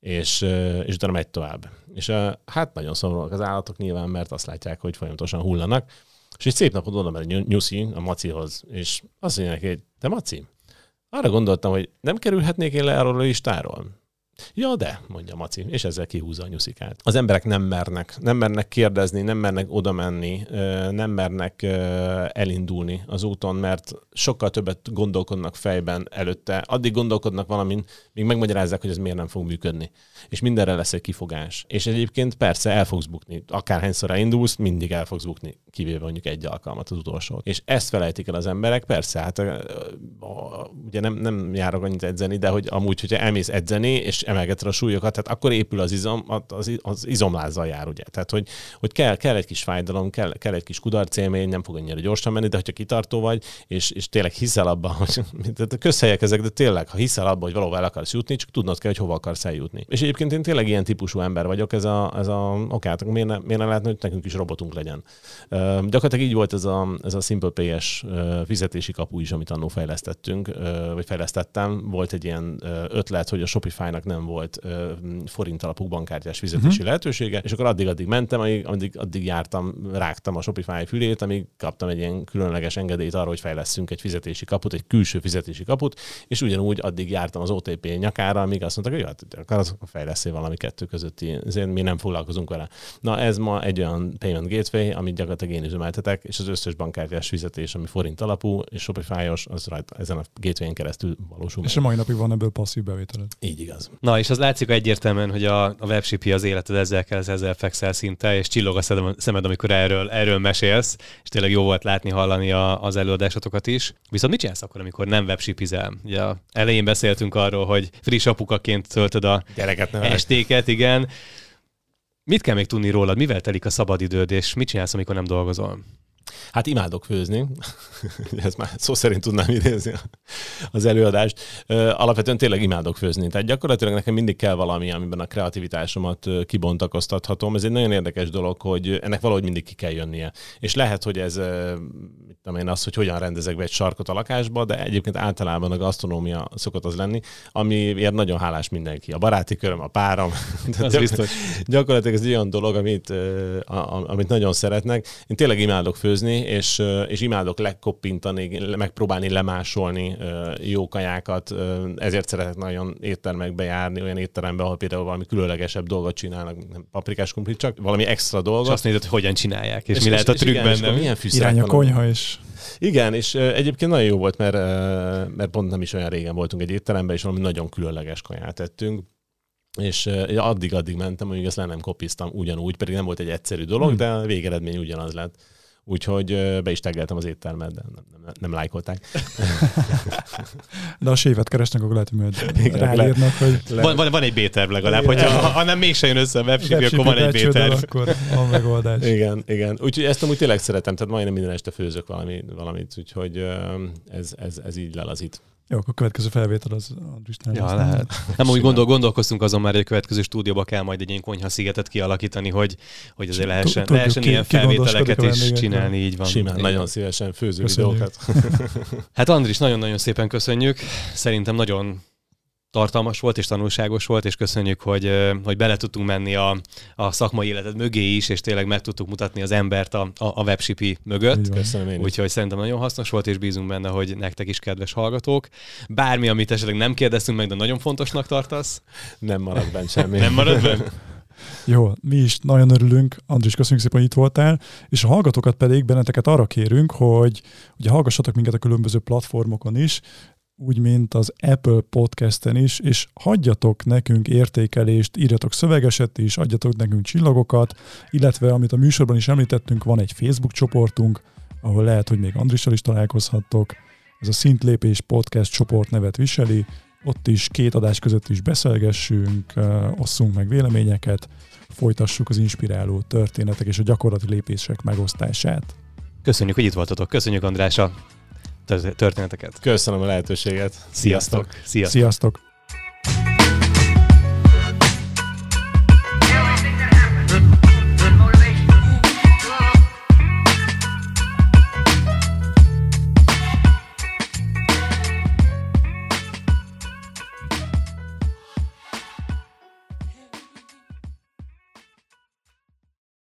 és, és utána megy tovább. És hát nagyon szomorúak az állatok nyilván, mert azt látják, hogy folyamatosan hullanak. És egy szép napot oda megy Nyuszi a Macihoz, és azt mondja neki, hogy te Maci, arra gondoltam, hogy nem kerülhetnék én le arról a listáról. Ja, de, mondja Maci, és ezzel kihúzza a nyuszikát. Az emberek nem mernek, nem mernek kérdezni, nem mernek oda menni, nem mernek elindulni az úton, mert sokkal többet gondolkodnak fejben előtte. Addig gondolkodnak valamin, míg megmagyarázzák, hogy ez miért nem fog működni. És mindenre lesz egy kifogás. És egyébként persze el fogsz bukni. Akárhányszor elindulsz, mindig el fogsz bukni, kivéve mondjuk egy alkalmat az utolsó. És ezt felejtik el az emberek, persze, hát ugye nem, nem járok annyit edzeni, de hogy amúgy, hogyha elmész edzeni, és emelgeted a súlyokat, tehát akkor épül az izom, az, az izomlázzal jár, ugye. Tehát, hogy, hogy kell, kell egy kis fájdalom, kell, kell egy kis kudarcélmény, nem fog annyira gyorsan menni, de hogyha kitartó vagy, és, és tényleg hiszel abban, hogy tehát közhelyek ezek, de tényleg, ha hiszel abban, hogy valahol el akarsz jutni, csak tudnod kell, hogy hova akarsz eljutni. És egyébként én tényleg ilyen típusú ember vagyok, ez a, ez a hát miért, ne, miért ne lehetne, hogy nekünk is robotunk legyen. Uh, gyakorlatilag így volt ez a, ez a Simple uh, fizetési kapu is, amit annó fejlesztettünk, uh, vagy fejlesztettem. Volt egy ilyen ötlet, hogy a Shopify-nak nem volt uh, forint alapú bankkártyás fizetési uh-huh. lehetősége, és akkor addig-addig mentem, addig, addig jártam, rágtam a Shopify fülét, amíg kaptam egy ilyen különleges engedélyt arra, hogy fejleszünk egy fizetési kaput, egy külső fizetési kaput, és ugyanúgy addig jártam az OTP nyakára, amíg azt mondták, hogy hát, akarsz, akkor fejleszél valami kettő közötti, ezért mi nem foglalkozunk vele. Na ez ma egy olyan payment gateway, amit gyakorlatilag én üzemeltetek, és az összes bankkártyás fizetés, ami forint alapú és Shopify-os, az rajta ezen a gateway keresztül valósul. És a mai napig van ebből passzív bevételed. Így igaz. Na, és az látszik egyértelműen, hogy a, a webshipi az életed ezzel kell, ezzel fekszel szinte, és csillog a szemed, amikor erről, erről mesélsz, és tényleg jó volt látni, hallani a, az előadásokat is. Viszont mit csinálsz akkor, amikor nem webshipizel? Ugye elején beszéltünk arról, hogy friss apukaként töltöd a Gyereket estéket, igen. Mit kell még tudni rólad? Mivel telik a szabadidőd, és mit csinálsz, amikor nem dolgozol? Hát imádok főzni, ez már szó szerint tudnám idézni az előadást. Alapvetően tényleg imádok főzni. Tehát gyakorlatilag nekem mindig kell valami, amiben a kreativitásomat kibontakoztathatom. Ez egy nagyon érdekes dolog, hogy ennek valahogy mindig ki kell jönnie. És lehet, hogy ez, tudom én, az, hogy hogyan rendezek be egy sarkot a lakásba, de egyébként általában a gasztronómia szokott az lenni, amiért nagyon hálás mindenki. A baráti köröm, a páram. az biztos. Gyakorlatilag ez egy olyan dolog, amit, amit nagyon szeretnek. Én tényleg imádok főzni, és, és imádok lekoppintani, megpróbálni lemásolni jó kajákat, ezért szeretek nagyon éttermekbe járni, olyan étterembe, ahol például valami különlegesebb dolgot csinálnak, nem paprikás krumplit, csak valami extra dolgot. És azt nézed, hogy hogyan csinálják, és, és mi lehet a trükk benne. Milyen Irány a konyha is. Igen, és egyébként nagyon jó volt, mert, mert pont nem is olyan régen voltunk egy étteremben, és valami nagyon különleges kaját tettünk és addig-addig mentem, hogy ezt le nem kopiztam ugyanúgy, pedig nem volt egy egyszerű dolog, hmm. de a végeredmény ugyanaz lett. Úgyhogy be is teggeltem az éttermet, de nem, nem, nem lájkolták. De a sévet keresnek, akkor lehet, hogy ráírnak, hogy... Van, van, van egy B-terv legalább, hogyha, ha, ha nem mégse jön össze a webship, akkor van egy B-terv. Akkor a megoldás. Igen, igen. Úgyhogy ezt amúgy tényleg szeretem, tehát majdnem minden este főzök valami, valamit, úgyhogy ez, ez, ez így lelazít. Jó, akkor a következő felvétel az Andrisnál. Ja, lehet. Nem, úgy gondol, gondolkoztunk azon már, hogy a következő stúdióba kell majd egy ilyen konyha szigetet kialakítani, hogy, hogy azért lehessen, Tudjuk, lehessen ki, ilyen felvételeket is csinálni, így van. Simán, nagyon szívesen főző videókat. hát Andris, nagyon-nagyon szépen köszönjük. Szerintem nagyon tartalmas volt és tanulságos volt, és köszönjük, hogy, hogy bele tudtunk menni a, a szakmai életed mögé is, és tényleg meg tudtuk mutatni az embert a, a webshipi mögött. Köszönöm Úgyhogy szerintem nagyon hasznos volt, és bízunk benne, hogy nektek is kedves hallgatók. Bármi, amit esetleg nem kérdeztünk meg, de nagyon fontosnak tartasz. Nem marad benne semmi. nem marad benne? Jó, mi is nagyon örülünk, Andris, köszönjük szépen, hogy itt voltál, és a hallgatókat pedig benneteket arra kérünk, hogy ugye hallgassatok minket a különböző platformokon is, úgy, mint az Apple Podcasten is, és hagyjatok nekünk értékelést, írjatok szövegeset is, adjatok nekünk csillagokat, illetve amit a műsorban is említettünk, van egy Facebook csoportunk, ahol lehet, hogy még Andrissal is találkozhattok. Ez a Szintlépés Podcast csoport nevet viseli, ott is két adás között is beszélgessünk, osszunk meg véleményeket, folytassuk az inspiráló történetek és a gyakorlati lépések megosztását. Köszönjük, hogy itt voltatok. Köszönjük András a történeteket. Köszönöm a lehetőséget. Sziasztok. Sziasztok. Sziasztok.